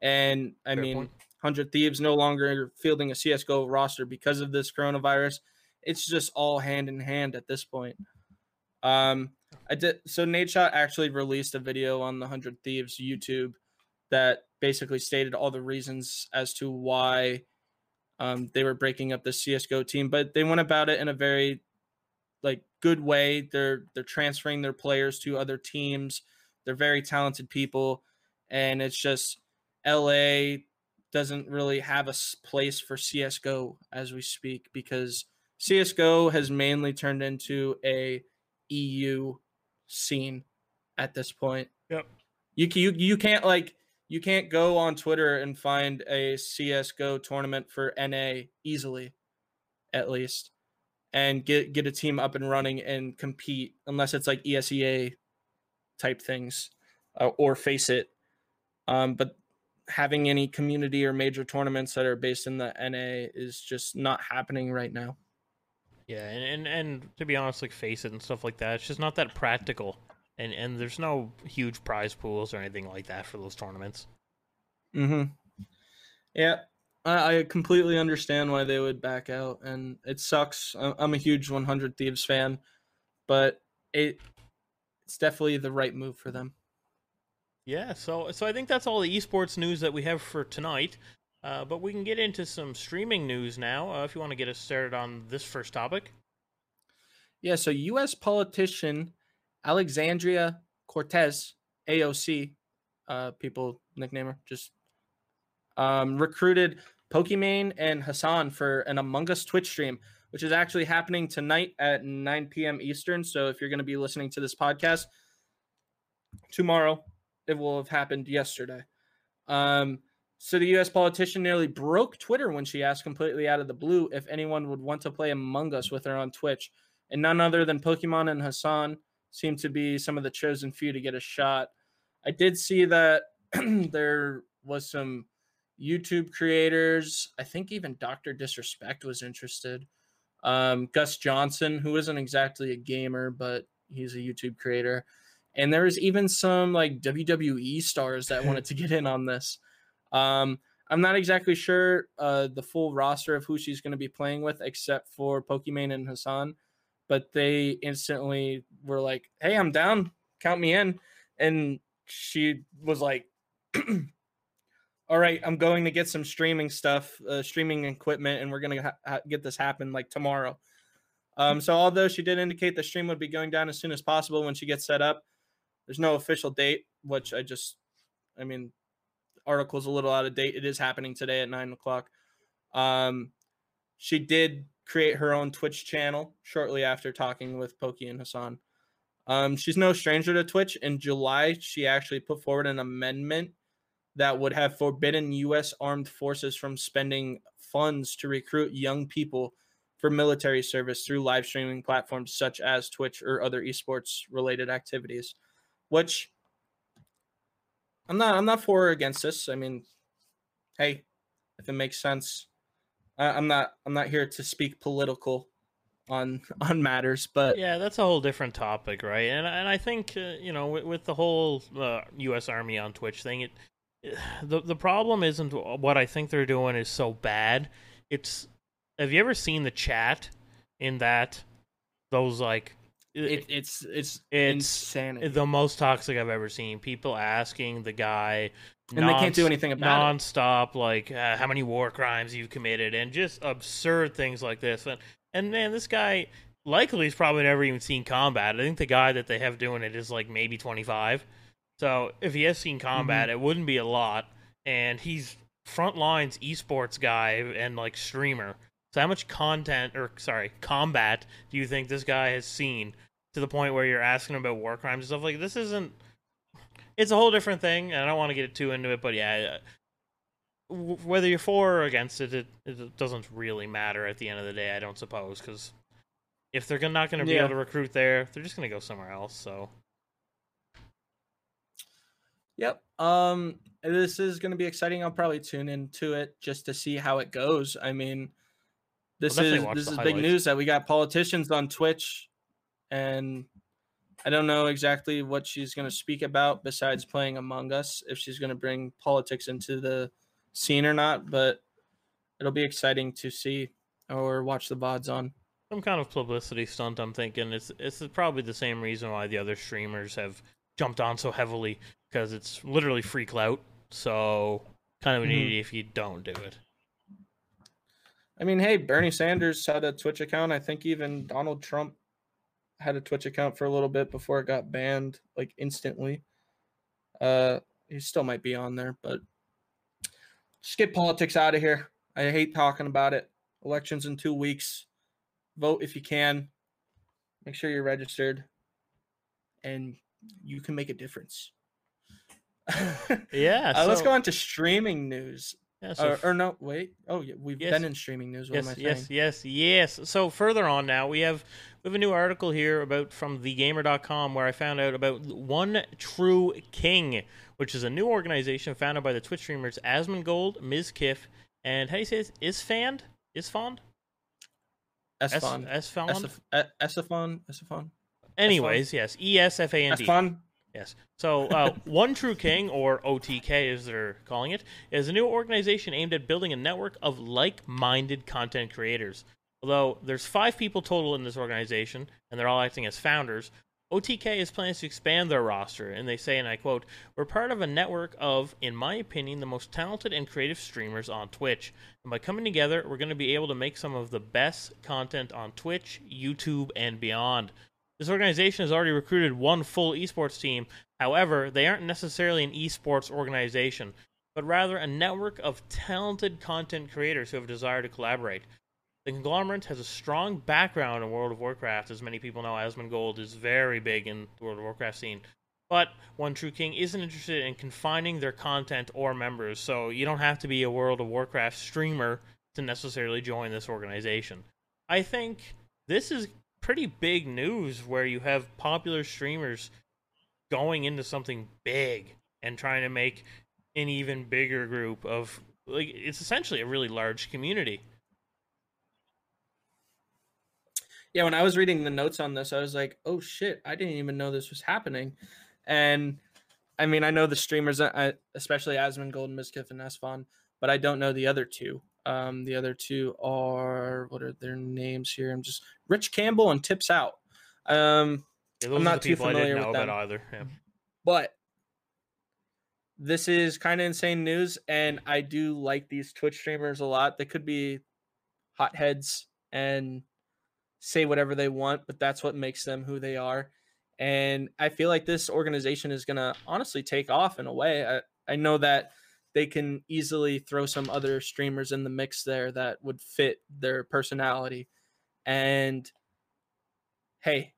and I Fair mean, point. Hundred Thieves no longer fielding a CS:GO roster because of this coronavirus. It's just all hand in hand at this point. Um, I did. So Nadeshot actually released a video on the Hundred Thieves YouTube that basically stated all the reasons as to why um, they were breaking up the CS:GO team, but they went about it in a very like good way. They're they're transferring their players to other teams. They're very talented people, and it's just LA doesn't really have a place for CS:GO as we speak because CS:GO has mainly turned into a EU scene at this point. Yep. You you you can't like you can't go on Twitter and find a CS:GO tournament for NA easily, at least, and get get a team up and running and compete unless it's like ESEA type things uh, or FACEIT. Um, but having any community or major tournaments that are based in the NA is just not happening right now. Yeah, and, and and to be honest, like FACEIT and stuff like that, it's just not that practical. And and there's no huge prize pools or anything like that for those tournaments. Mm-hmm. Yeah, I, I completely understand why they would back out, and it sucks. I'm a huge 100 Thieves fan, but it it's definitely the right move for them. Yeah, so so I think that's all the esports news that we have for tonight. Uh, but we can get into some streaming news now uh, if you want to get us started on this first topic. Yeah, so U.S. politician Alexandria Cortez, AOC, uh, people nickname her, just um, recruited Pokimane and Hasan for an Among Us Twitch stream, which is actually happening tonight at 9 p.m. Eastern. So if you're going to be listening to this podcast tomorrow, it will have happened yesterday. Um, so the US politician nearly broke Twitter when she asked completely out of the blue if anyone would want to play Among Us with her on Twitch. And none other than Pokimane and Hasan seem to be some of the chosen few to get a shot. I did see that there was some YouTube creators. I think even Dr. Disrespect was interested. Um, Gus Johnson, who isn't exactly a gamer, but he's a YouTube creator. And there was even some like WWE stars that wanted to get in on this. Um, I'm not exactly sure uh, the full roster of who she's going to be playing with, except for Pokimane and Hasan. But they instantly were like, "Hey, I'm down. Count me in." And she was like, all right, I'm going to get some streaming stuff, uh, streaming equipment, and we're gonna ha- ha- get this happen like tomorrow. Um, so although she did indicate the stream would be going down as soon as possible when she gets set up, there's no official date, which I just, I mean, article's a little out of date. It is happening today at nine o'clock. Um, she did create her own Twitch channel shortly after talking with Pokey and Hasan. Um, she's no stranger to Twitch. In July, she actually put forward an amendment that would have forbidden U.S. armed forces from spending funds to recruit young people for military service through live streaming platforms such as Twitch or other esports related activities, which I'm not I'm not for or against this. I mean, hey, if it makes sense, I, I'm not I'm not here to speak political on on matters, but yeah, that's a whole different topic, right? And and I think uh, you know with, with the whole uh, U.S. Army on Twitch thing, it the the problem isn't what I think they're doing is so bad. It's have you ever seen the chat in that those like it, it's it's it's insanity. the most toxic I've ever seen. People asking the guy, and they can't do anything about it. non-stop, like uh, how many war crimes you've committed, and just absurd things like this. And and man, this guy likely he's probably never even seen combat. I think the guy that they have doing it is like maybe twenty five. So if he has seen combat, mm-hmm. it wouldn't be a lot. And he's front lines esports guy and like streamer. So how much content or sorry, combat do you think this guy has seen to the point where you're asking about war crimes and stuff like this isn't it's a whole different thing and I don't want to get too into it, but yeah, uh, whether you're for or against it, it, it doesn't really matter at the end of the day, I don't suppose, because if they're not going to be yeah. able to recruit there, they're just going to go somewhere else. So, yep. Um, this is going to be exciting. I'll probably tune into it just to see how it goes. I mean, this is this is big news that we got politicians on Twitch, and I don't know exactly what she's going to speak about besides playing Among Us. If she's going to bring politics into the scene or not, but it'll be exciting to see or watch the vods on. Some kind of publicity stunt. I'm thinking it's it's probably the same reason why the other streamers have jumped on so heavily because it's literally free clout. So kind of an mm-hmm. idiot if you don't do it. I mean, hey, Bernie Sanders had a Twitch account. I think even Donald Trump had a Twitch account for a little bit before it got banned, like instantly. Uh, he still might be on there, but just get politics out of here. I hate talking about it. Elections in two weeks. Vote if you can. Make sure you're registered, and you can make a difference. yeah. uh, let's go on to streaming news. Yeah, so uh, or, or, no, wait. Oh, yeah, we've yes, been in streaming news. What yes, yes, yes, yes. So further on now, we have we have a new article here about from thegamer.com where I found out about One True King, which is a new organization founded by the Twitch streamers Asmongold, Kiff, and how do you say this? Isfand? Isfond? Esfond. Esfond? Esfond? Esfond? Anyways, yes. E S F A N D. Esfond? Yes. So, uh, One True King, or OTK as they're calling it, is a new organization aimed at building a network of like minded content creators. Although there's five people total in this organization, and they're all acting as founders, OTK is planning to expand their roster, and they say, and I quote, We're part of a network of, in my opinion, the most talented and creative streamers on Twitch. And by coming together, we're going to be able to make some of the best content on Twitch, YouTube, and beyond. This organization has already recruited one full esports team. However, they aren't necessarily an esports organization, but rather a network of talented content creators who have a desire to collaborate. The conglomerate has a strong background in World of Warcraft. As many people know, Asmongold is very big in the World of Warcraft scene. But One True King isn't interested in confining their content or members, so you don't have to be a World of Warcraft streamer to necessarily join this organization. I think this is pretty big news where you have popular streamers going into something big and trying to make an even bigger group of like it's essentially a really large community. Yeah, when I was reading the notes on this, I was like, "Oh shit, I didn't even know this was happening." And I mean, I know the streamers, uh, especially Asmongold, Mizkif, and Esfon, but I don't know the other two. Um, the other two are what are their names here? I'm just Rich Campbell and Tips Out. Um, yeah, I'm not too familiar with them either. Yeah. But this is kind of insane news, and I do like these Twitch streamers a lot. They could be hotheads and say whatever they want, but that's what makes them who they are. And I feel like this organization is going to honestly take off in a way. I, I know that they can easily throw some other streamers in the mix there that would fit their personality. And hey,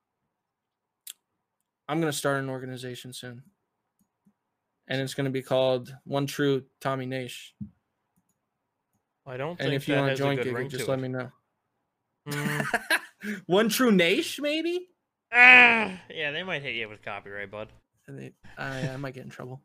I'm going to start an organization soon. And it's going to be called One True Tommy Naish. I don't and if you want to join Giga, just let it. me know. Mm. One True Naish, maybe? Ah, yeah, they might hit you with copyright, bud. They, I, I might get in trouble.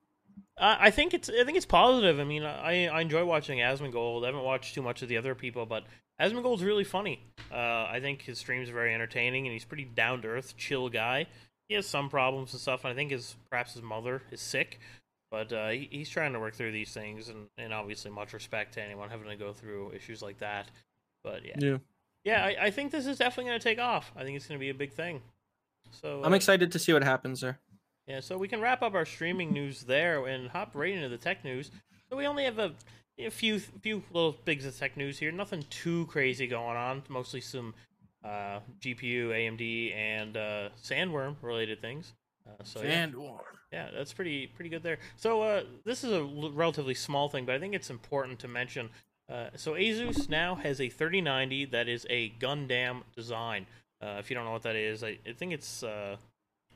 Uh, I think it's I think it's positive. I mean, I I enjoy watching Asmongold. I haven't watched too much of the other people, but Asmongold's really funny. Uh, I think his streams are very entertaining, and he's pretty down to earth, chill guy. He has some problems and stuff, and I think his perhaps his mother is sick, but uh, he, he's trying to work through these things, and, and obviously much respect to anyone having to go through issues like that. But yeah, yeah, yeah I, I think this is definitely going to take off. I think it's going to be a big thing. So I'm uh, excited to see what happens there. Yeah, so we can wrap up our streaming news there and hop right into the tech news. So we only have a, a few few little bigs of tech news here. Nothing too crazy going on. Mostly some uh, GPU, AMD, and uh, Sandworm related things. Uh, so Sandworm. Yeah, yeah, that's pretty pretty good there. So uh, this is a l- relatively small thing, but I think it's important to mention. Uh, so Asus now has a 3090 that is a Gundam design. Uh, if you don't know what that is, I, I think it's uh,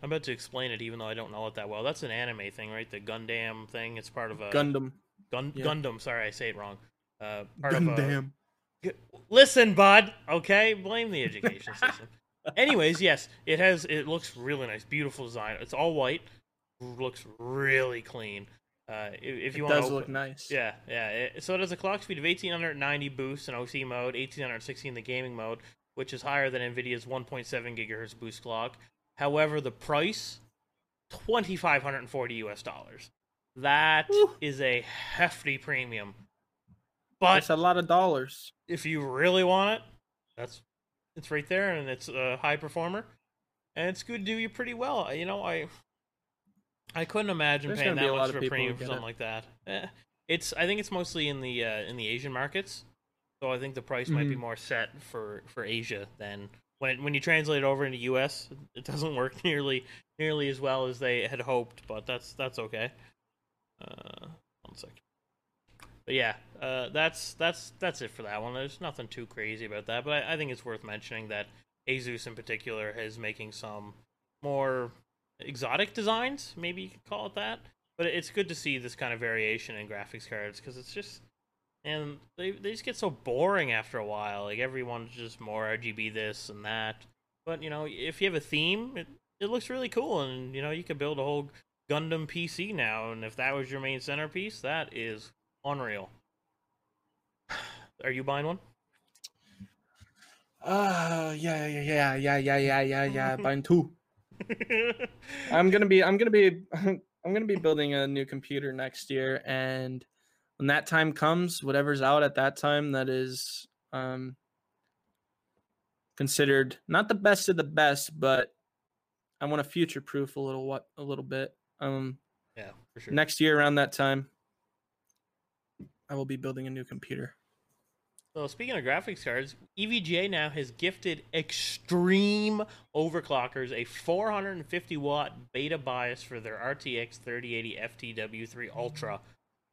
I'm about to explain it, even though I don't know it that well. That's an anime thing, right? The Gundam thing. It's part of a Gundam. Gun yeah. Gundam. Sorry, I say it wrong. Uh, part Gundam. Of a... Listen, bud. Okay, blame the education system. Anyways, yes, it has. It looks really nice, beautiful design. It's all white. Looks really clean. Uh, if, if you it want, does open, look nice. Yeah, yeah. It, so it has a clock speed of 1890 boost in OC mode, 1860 in the gaming mode, which is higher than Nvidia's 1.7 gigahertz boost clock. However, the price twenty five hundred and forty US dollars. That is a hefty premium. But it's a lot of dollars. If you really want it, that's it's right there, and it's a high performer, and it's going to do you pretty well. You know, I I couldn't imagine There's paying that much for a premium for something it. like that. Eh, it's I think it's mostly in the uh, in the Asian markets, so I think the price mm-hmm. might be mm-hmm. more set for for Asia than when when you translate it over into US, it doesn't work nearly nearly as well as they had hoped, but that's that's okay. Uh, one second. But yeah, uh, that's that's that's it for that one. There's nothing too crazy about that, but I, I think it's worth mentioning that Asus in particular is making some more exotic designs, maybe you could call it that. But it's good to see this kind of variation in graphics cards because it's just and they they just get so boring after a while. Like everyone's just more RGB this and that. But you know, if you have a theme, it, it looks really cool, and you know you could build a whole Gundam PC now. And if that was your main centerpiece, that is unreal. Are you buying one? Uh yeah yeah yeah yeah yeah yeah yeah buying two. I'm gonna be I'm gonna be I'm gonna be building a new computer next year and when that time comes, whatever's out at that time that is um, considered not the best of the best, but I want to future proof a little what a little bit. Um, yeah, for sure. Next year around that time, I will be building a new computer. So speaking of graphics cards, EVGA now has gifted Extreme Overclockers a 450 watt beta BIOS for their RTX 3080 FTW3 Ultra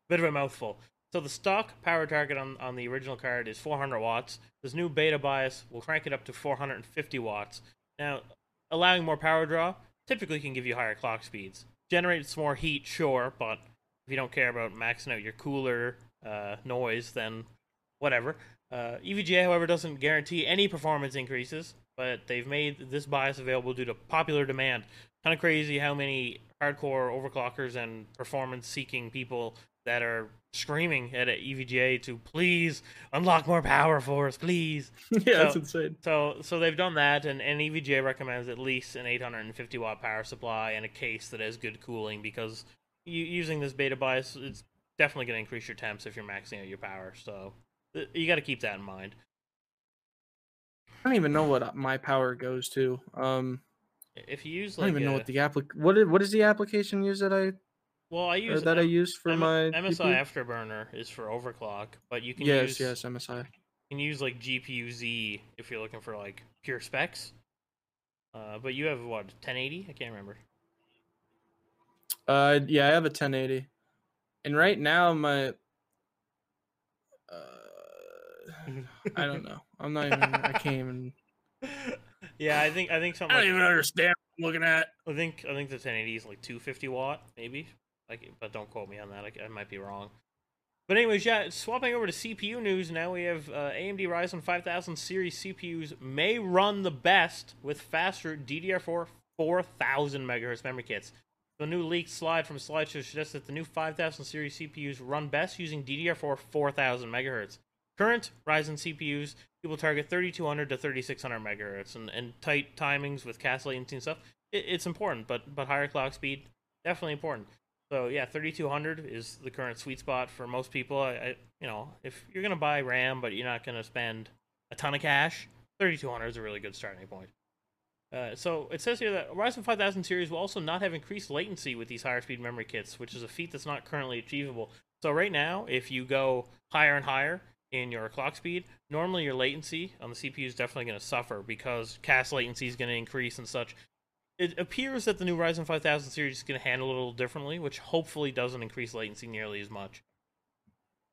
Bit of a mouthful. So the stock power target on, on the original card is 400 watts. This new beta BIOS will crank it up to 450 watts. Now, allowing more power draw typically can give you higher clock speeds. Generates more heat, sure, but if you don't care about maxing out your cooler uh, noise, then whatever. Uh, EVGA, however, doesn't guarantee any performance increases, but they've made this BIOS available due to popular demand. Kind of crazy how many hardcore overclockers and performance seeking people that are screaming at EVGA to please unlock more power for us, please. yeah, so, that's insane. So, so they've done that, and, and EVGA recommends at least an 850 watt power supply and a case that has good cooling because you, using this beta BIOS, it's definitely going to increase your temps if you're maxing out your power. So, you got to keep that in mind. I don't even know what my power goes to. Um, if you use, like I don't even a, know what the applic what is, what is the application use that I Well, I use that M- I use for M- my MSI Afterburner is for overclock, but you can yes, use yes, yes, MSI. You can use like GPU Z if you're looking for like pure specs. Uh, but you have what 1080? I can't remember. Uh, yeah, I have a 1080, and right now my. Uh, I don't know. I'm not even. I can't even. Yeah, I think I think something. I don't like, even understand. What I'm looking at. I think I think the 1080 is like 250 watt, maybe. Like, but don't quote me on that. I, I might be wrong. But anyways, yeah, swapping over to CPU news, now we have uh, AMD Ryzen 5000 series CPUs may run the best with faster DDR4 4000 megahertz memory kits. The new leaked slide from Slideshow suggests that the new 5000 series CPUs run best using DDR4 4000 megahertz. Current Ryzen CPUs, people target 3200 to 3600 megahertz, and, and tight timings with CAS latency and stuff. It, it's important, but but higher clock speed definitely important. So yeah, 3200 is the current sweet spot for most people. I, I, you know, if you're gonna buy RAM but you're not gonna spend a ton of cash, 3200 is a really good starting point. Uh, so it says here that Ryzen 5000 series will also not have increased latency with these higher speed memory kits, which is a feat that's not currently achievable. So right now, if you go higher and higher in your clock speed, normally your latency on the CPU is definitely going to suffer because CAS latency is going to increase and such it appears that the new Ryzen 5000 series is going to handle it a little differently, which hopefully doesn't increase latency nearly as much.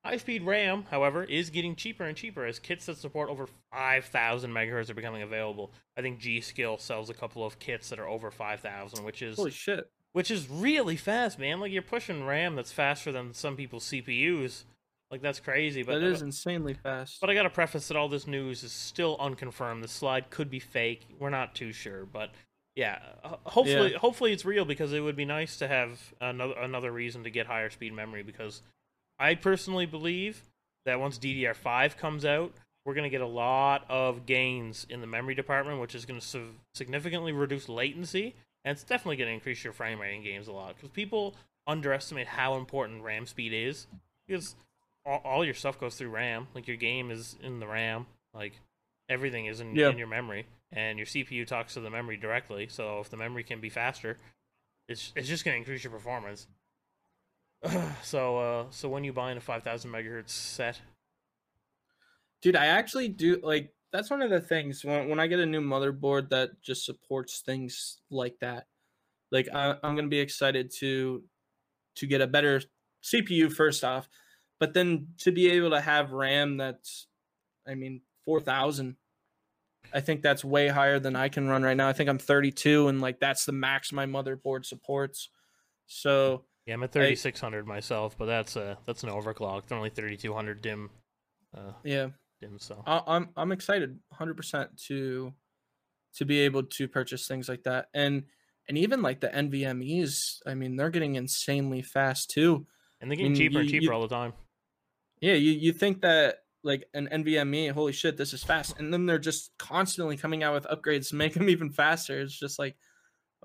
High speed RAM, however, is getting cheaper and cheaper as kits that support over 5,000 megahertz are becoming available. I think G Skill sells a couple of kits that are over 5,000, which is holy shit, which is really fast, man. Like you're pushing RAM that's faster than some people's CPUs. Like that's crazy, but that is insanely fast. But I got to preface that all this news is still unconfirmed. The slide could be fake. We're not too sure, but yeah, hopefully, yeah. hopefully it's real because it would be nice to have another another reason to get higher speed memory. Because I personally believe that once DDR5 comes out, we're going to get a lot of gains in the memory department, which is going to su- significantly reduce latency, and it's definitely going to increase your frame rate in games a lot. Because people underestimate how important RAM speed is, because all, all, your stuff goes through RAM. Like your game is in the RAM, like everything is in, yeah. in your memory and your CPU talks to the memory directly. So if the memory can be faster, it's it's just going to increase your performance. so uh, so when you buy in a 5000 megahertz set, dude, I actually do like that's one of the things when when I get a new motherboard that just supports things like that. Like I, I'm gonna be excited to to get a better CPU first off, but then to be able to have RAM that's, I mean, four thousand I think that's way higher than I can run right now. I think I'm 32, and like that's the max my motherboard supports. So yeah, I'm at 3600 I, myself, but that's uh that's an overclock. They're only 3200 dim. Uh, yeah, DIMM. So I, I'm I'm excited 100 percent to to be able to purchase things like that, and and even like the NVMe's. I mean, they're getting insanely fast too, and they're getting I mean, cheaper you, and cheaper you, all the time. Yeah, you you think that like an NVMe, holy shit, this is fast. And then they're just constantly coming out with upgrades to make them even faster. It's just like,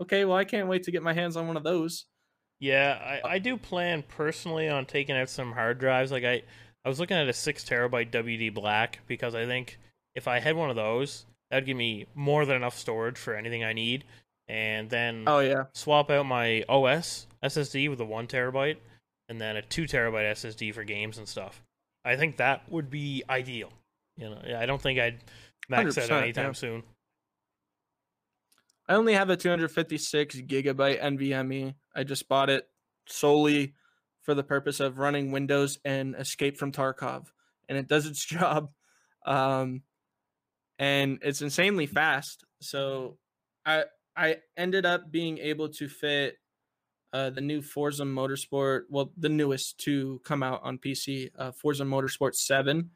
okay, well, I can't wait to get my hands on one of those. Yeah, I, uh, I do plan personally on taking out some hard drives. Like I, I was looking at a six terabyte WD Black because I think if I had one of those, that'd give me more than enough storage for anything I need. And then oh yeah, swap out my OS SSD with a one terabyte, and then a two terabyte SSD for games and stuff. I think that would be ideal. You know, I don't think I'd max that anytime yeah. soon. I only have a 256 gigabyte NVMe. I just bought it solely for the purpose of running Windows and Escape from Tarkov, and it does its job. Um, and it's insanely fast. So I I ended up being able to fit uh, the new Forza Motorsport, well, the newest to come out on PC, uh, Forza Motorsport 7.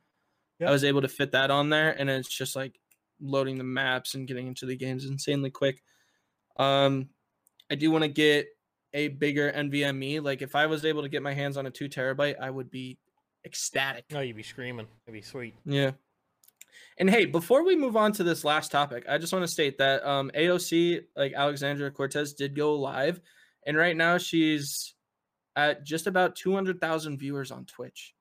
Yep. I was able to fit that on there, and it's just like loading the maps and getting into the games insanely quick. Um, I do want to get a bigger NVMe. Like, if I was able to get my hands on a two terabyte, I would be ecstatic. Oh, you'd be screaming. It'd be sweet. Yeah. And hey, before we move on to this last topic, I just want to state that um, AOC, like Alexandria Cortez, did go live and right now she's at just about 200,000 viewers on Twitch.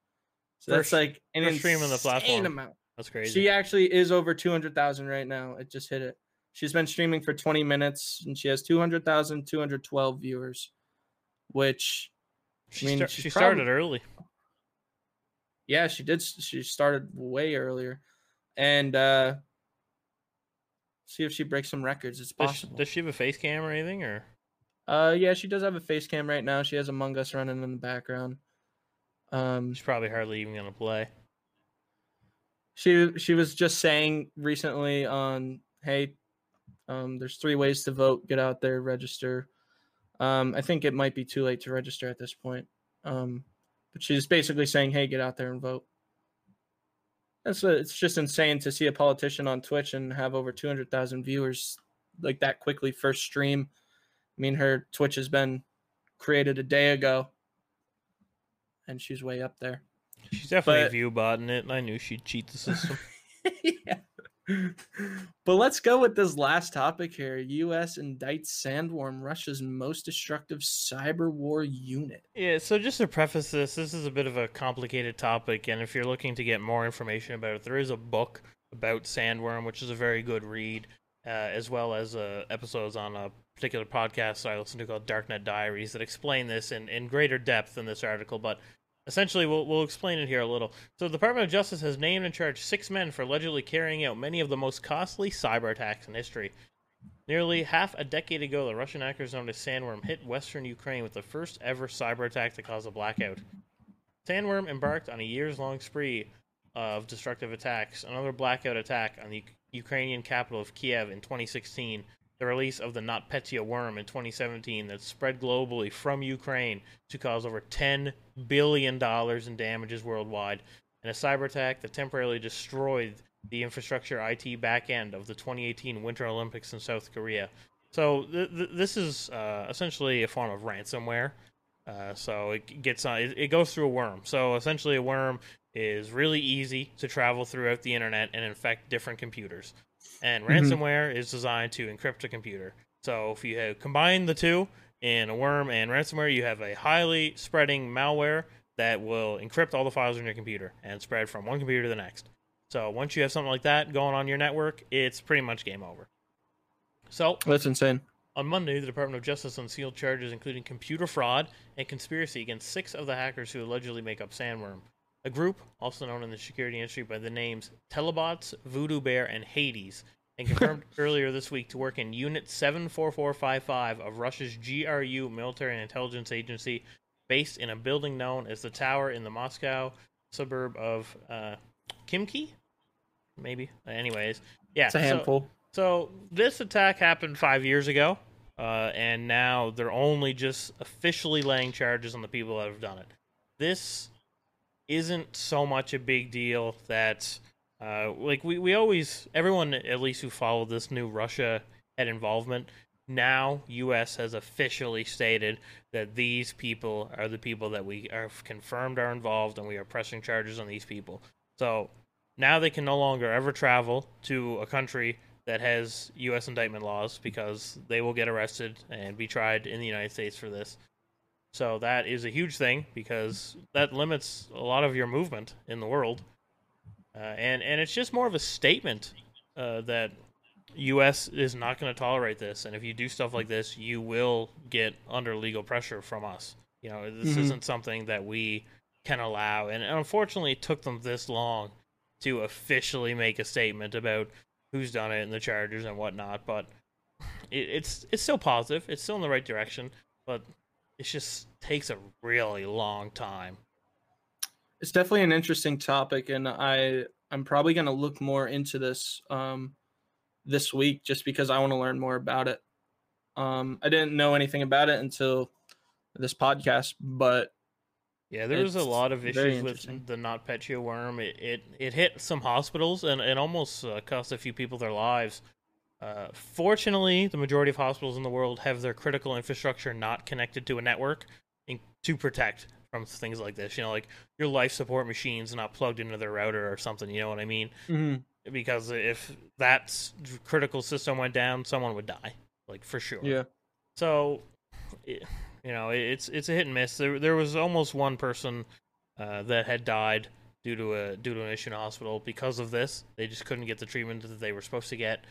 So that's like an insane the platform. amount. That's crazy. She actually is over 200,000 right now. It just hit it. She's been streaming for 20 minutes and she has 200,000 212 viewers, which She, I mean, she started early. Yeah, she did. She started way earlier, and uh see if she breaks some records. It's possible. Does she, does she have a face cam or anything, or? Uh, yeah, she does have a face cam right now. She has Among Us running in the background. Um, she's probably hardly even gonna play. She she was just saying recently on, hey, um, there's three ways to vote. Get out there, register. Um, I think it might be too late to register at this point. Um, but she's basically saying, hey, get out there and vote. That's a, it's just insane to see a politician on Twitch and have over 200,000 viewers like that quickly first stream. I mean, her Twitch has been created a day ago, and she's way up there. She's definitely but, view botting it, and I knew she'd cheat the system. yeah. but let's go with this last topic here. U.S. indicts Sandworm, Russia's most destructive cyber war unit. Yeah, so just to preface this, this is a bit of a complicated topic, and if you're looking to get more information about it, there is a book about Sandworm, which is a very good read, uh, as well as uh, episodes on a particular podcast I listen to called Darknet Diaries that explain this in, in greater depth than this article. But Essentially, we'll, we'll explain it here a little. So, the Department of Justice has named and charged six men for allegedly carrying out many of the most costly cyber attacks in history. Nearly half a decade ago, the Russian hackers known as Sandworm hit western Ukraine with the first ever cyber attack to cause a blackout. Sandworm embarked on a years long spree of destructive attacks, another blackout attack on the Ukrainian capital of Kiev in 2016, the release of the NotPetya worm in 2017 that spread globally from Ukraine to cause over $10 billion in damages worldwide, and a cyber attack that temporarily destroyed the infrastructure IT backend of the 2018 Winter Olympics in South Korea. So th- th- this is uh, essentially a form of ransomware. Uh, so it gets on, it, it goes through a worm. So essentially, a worm is really easy to travel throughout the internet and infect different computers and mm-hmm. ransomware is designed to encrypt a computer. So if you have combined the two in a worm and ransomware, you have a highly spreading malware that will encrypt all the files on your computer and spread from one computer to the next. So once you have something like that going on your network, it's pretty much game over. So that's insane. On Monday, the Department of Justice unsealed charges including computer fraud and conspiracy against six of the hackers who allegedly make up Sandworm. A group, also known in the security industry by the names Telebots, Voodoo Bear, and Hades, and confirmed earlier this week to work in Unit 74455 of Russia's GRU military and intelligence agency based in a building known as the Tower in the Moscow suburb of uh, Khimki? Maybe. Anyways, yeah. It's a handful. So, so this attack happened five years ago, uh, and now they're only just officially laying charges on the people that have done it. This isn't so much a big deal that uh, like we, we always everyone at least who followed this new Russia had involvement. Now U.S. has officially stated that these people are the people that we are confirmed are involved, and we are pressing charges on these people. So now they can no longer ever travel to a country that has U.S. indictment laws because they will get arrested and be tried in the United States for this. So that is a huge thing because that limits a lot of your movement in the world, uh, and and it's just more of a statement uh, that U.S. is not going to tolerate this, and if you do stuff like this, you will get under legal pressure from us. You know, this mm-hmm. isn't something that we can allow, and unfortunately, it took them this long to officially make a statement about who's done it and the charges and whatnot. But it, it's it's still positive. It's still in the right direction. But it just takes a really long time. It's definitely an interesting topic, and I I'm probably going to look more into this um, this week just because I want to learn more about it. Um, I didn't know anything about it until this podcast, but yeah, there was a lot of issues with the NotPetya worm. It, it it hit some hospitals and it almost uh, cost a few people their lives. Uh, fortunately, the majority of hospitals in the world have their critical infrastructure not connected to a network in, to protect from things like this. You know, like your life support machines not plugged into their router or something. You know what I mean? Mm-hmm. Because if that critical system went down, someone would die, like for sure. Yeah. So, you know, it's it's a hit and miss. There there was almost one person uh, that had died due to a due to an issue in a hospital because of this. They just couldn't get the treatment that they were supposed to get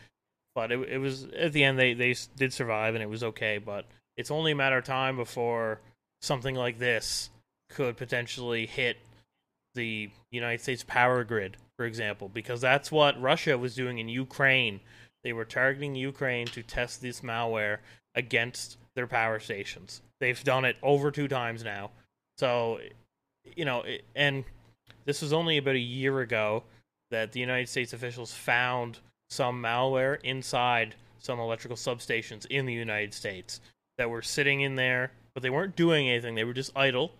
but it, it was at the end they they did survive and it was okay. But it's only a matter of time before something like this could potentially hit the United States power grid, for example, because that's what Russia was doing in Ukraine. They were targeting Ukraine to test this malware against their power stations. They've done it over two times now. So, you know, and this was only about a year ago that the United States officials found some malware inside some electrical substations in the United States that were sitting in there, but they weren't doing anything. They were just idle.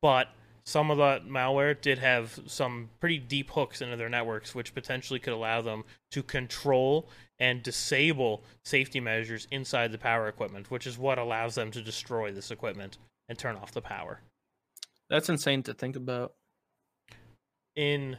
But some of that malware did have some pretty deep hooks into their networks, which potentially could allow them to control and disable safety measures inside the power equipment, which is what allows them to destroy this equipment and turn off the power. That's insane to think about. In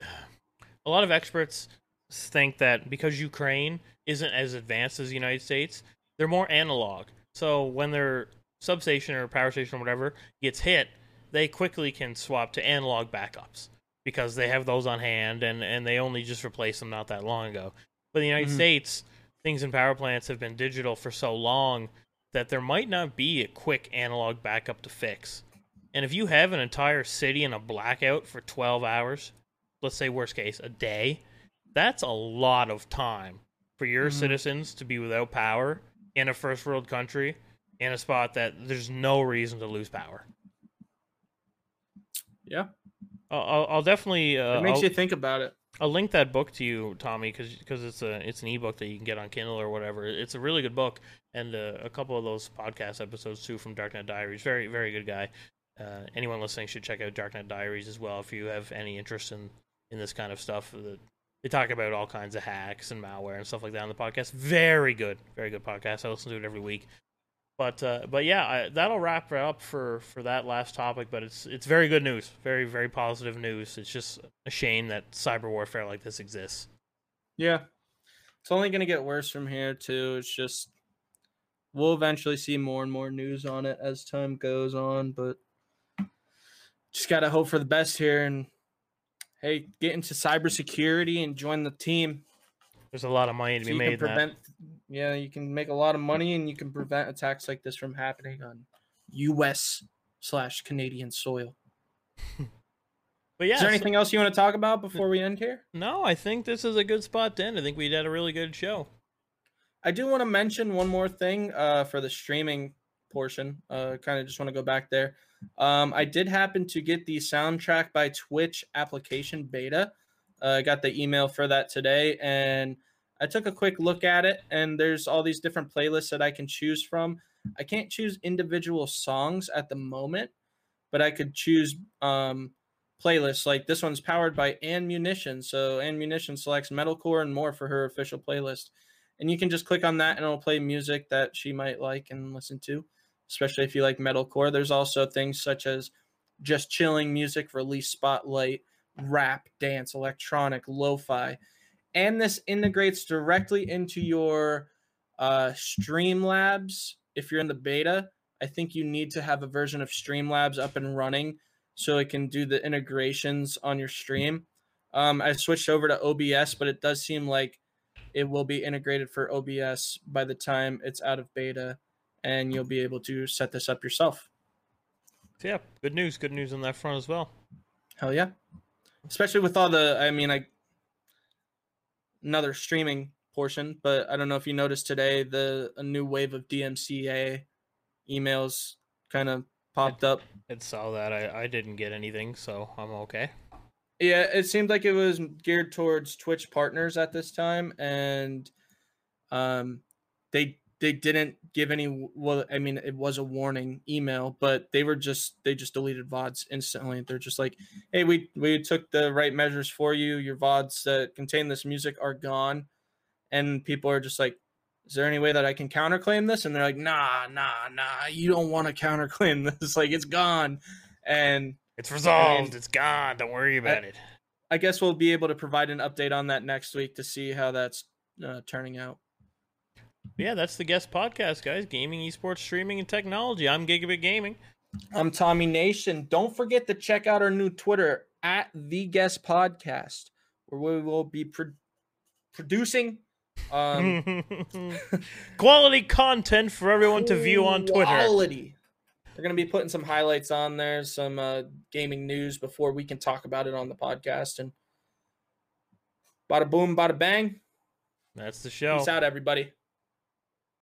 a lot of experts think that because Ukraine isn't as advanced as the United States, they're more analog. So when their substation or power station or whatever gets hit, they quickly can swap to analog backups because they have those on hand and, and they only just replaced them not that long ago. But in the United mm-hmm. States, things in power plants have been digital for so long that there might not be a quick analog backup to fix. And if you have an entire city in a blackout for 12 hours, let's say worst case, a day, that's a lot of time for your mm-hmm. citizens to be without power in a first world country in a spot that there's no reason to lose power. Yeah. I'll, I'll definitely. Uh, it makes I'll, you think about it. I'll link that book to you, Tommy, because it's a it's an ebook that you can get on Kindle or whatever. It's a really good book, and uh, a couple of those podcast episodes too from Darknet Diaries. Very very good guy. Uh, anyone listening should check out Darknet Diaries as well if you have any interest in in this kind of stuff. They talk about all kinds of hacks and malware and stuff like that on the podcast. Very good, very good podcast. I listen to it every week. But uh, but yeah, I, that'll wrap it up for, for that last topic. But it's it's very good news, very very positive news. It's just a shame that cyber warfare like this exists. Yeah, it's only going to get worse from here too. It's just we'll eventually see more and more news on it as time goes on, but just got to hope for the best here and hey, get into cybersecurity and join the team. There's a lot of money to so be made. Prevent, yeah, you can make a lot of money and you can prevent attacks like this from happening on U.S. slash Canadian soil. but yeah, is there so, anything else you want to talk about before we end here? No, I think this is a good spot to end. I think we did a really good show. I do want to mention one more thing uh, for the streaming portion. Uh, kind of just want to go back there. Um, I did happen to get the soundtrack by Twitch application beta. Uh, I got the email for that today, and I took a quick look at it. And there's all these different playlists that I can choose from. I can't choose individual songs at the moment, but I could choose um, playlists. Like this one's powered by AnneMunition, so AnneMunition selects metalcore and more for her official playlist. And you can just click on that, and it'll play music that she might like and listen to especially if you like metalcore. There's also things such as just chilling music, release spotlight, rap, dance, electronic, lo-fi, and this integrates directly into your uh, Streamlabs. If you're in the beta, I think you need to have a version of Streamlabs up and running so it can do the integrations on your stream. Um, I switched over to OBS, but it does seem like it will be integrated for OBS by the time it's out of beta and you'll be able to set this up yourself. Yeah, good news. Good news on that front as well. Hell yeah. Especially with all the, I mean, I another streaming portion, but I don't know if you noticed today the a new wave of DMCA emails kind of popped up. I saw that. I, I didn't get anything, so I'm okay. Yeah, it seemed like it was geared towards Twitch partners at this time, and um, they they didn't give any well i mean it was a warning email but they were just they just deleted vods instantly. They're just like hey we we took the right measures for you. Your vods that contain this music are gone. And people are just like is there any way that i can counterclaim this? And they're like nah nah nah. You don't want to counterclaim this. Like it's gone. And it's resolved. and, it's gone. Don't worry about I, it. I guess we'll be able to provide an update on that next week to see how that's uh, turning out yeah, that's the guest podcast, guys. Gaming, esports, streaming, and technology. I'm Gigabit Gaming. I'm Tommy Nation. Don't forget to check out our new Twitter at the guest podcast, where we will be pro- producing um, quality content for everyone to view on Twitter. Quality. They're going to be putting some highlights on there, some uh, gaming news before we can talk about it on the podcast. And bada boom, bada bang. That's the show. Peace out, everybody.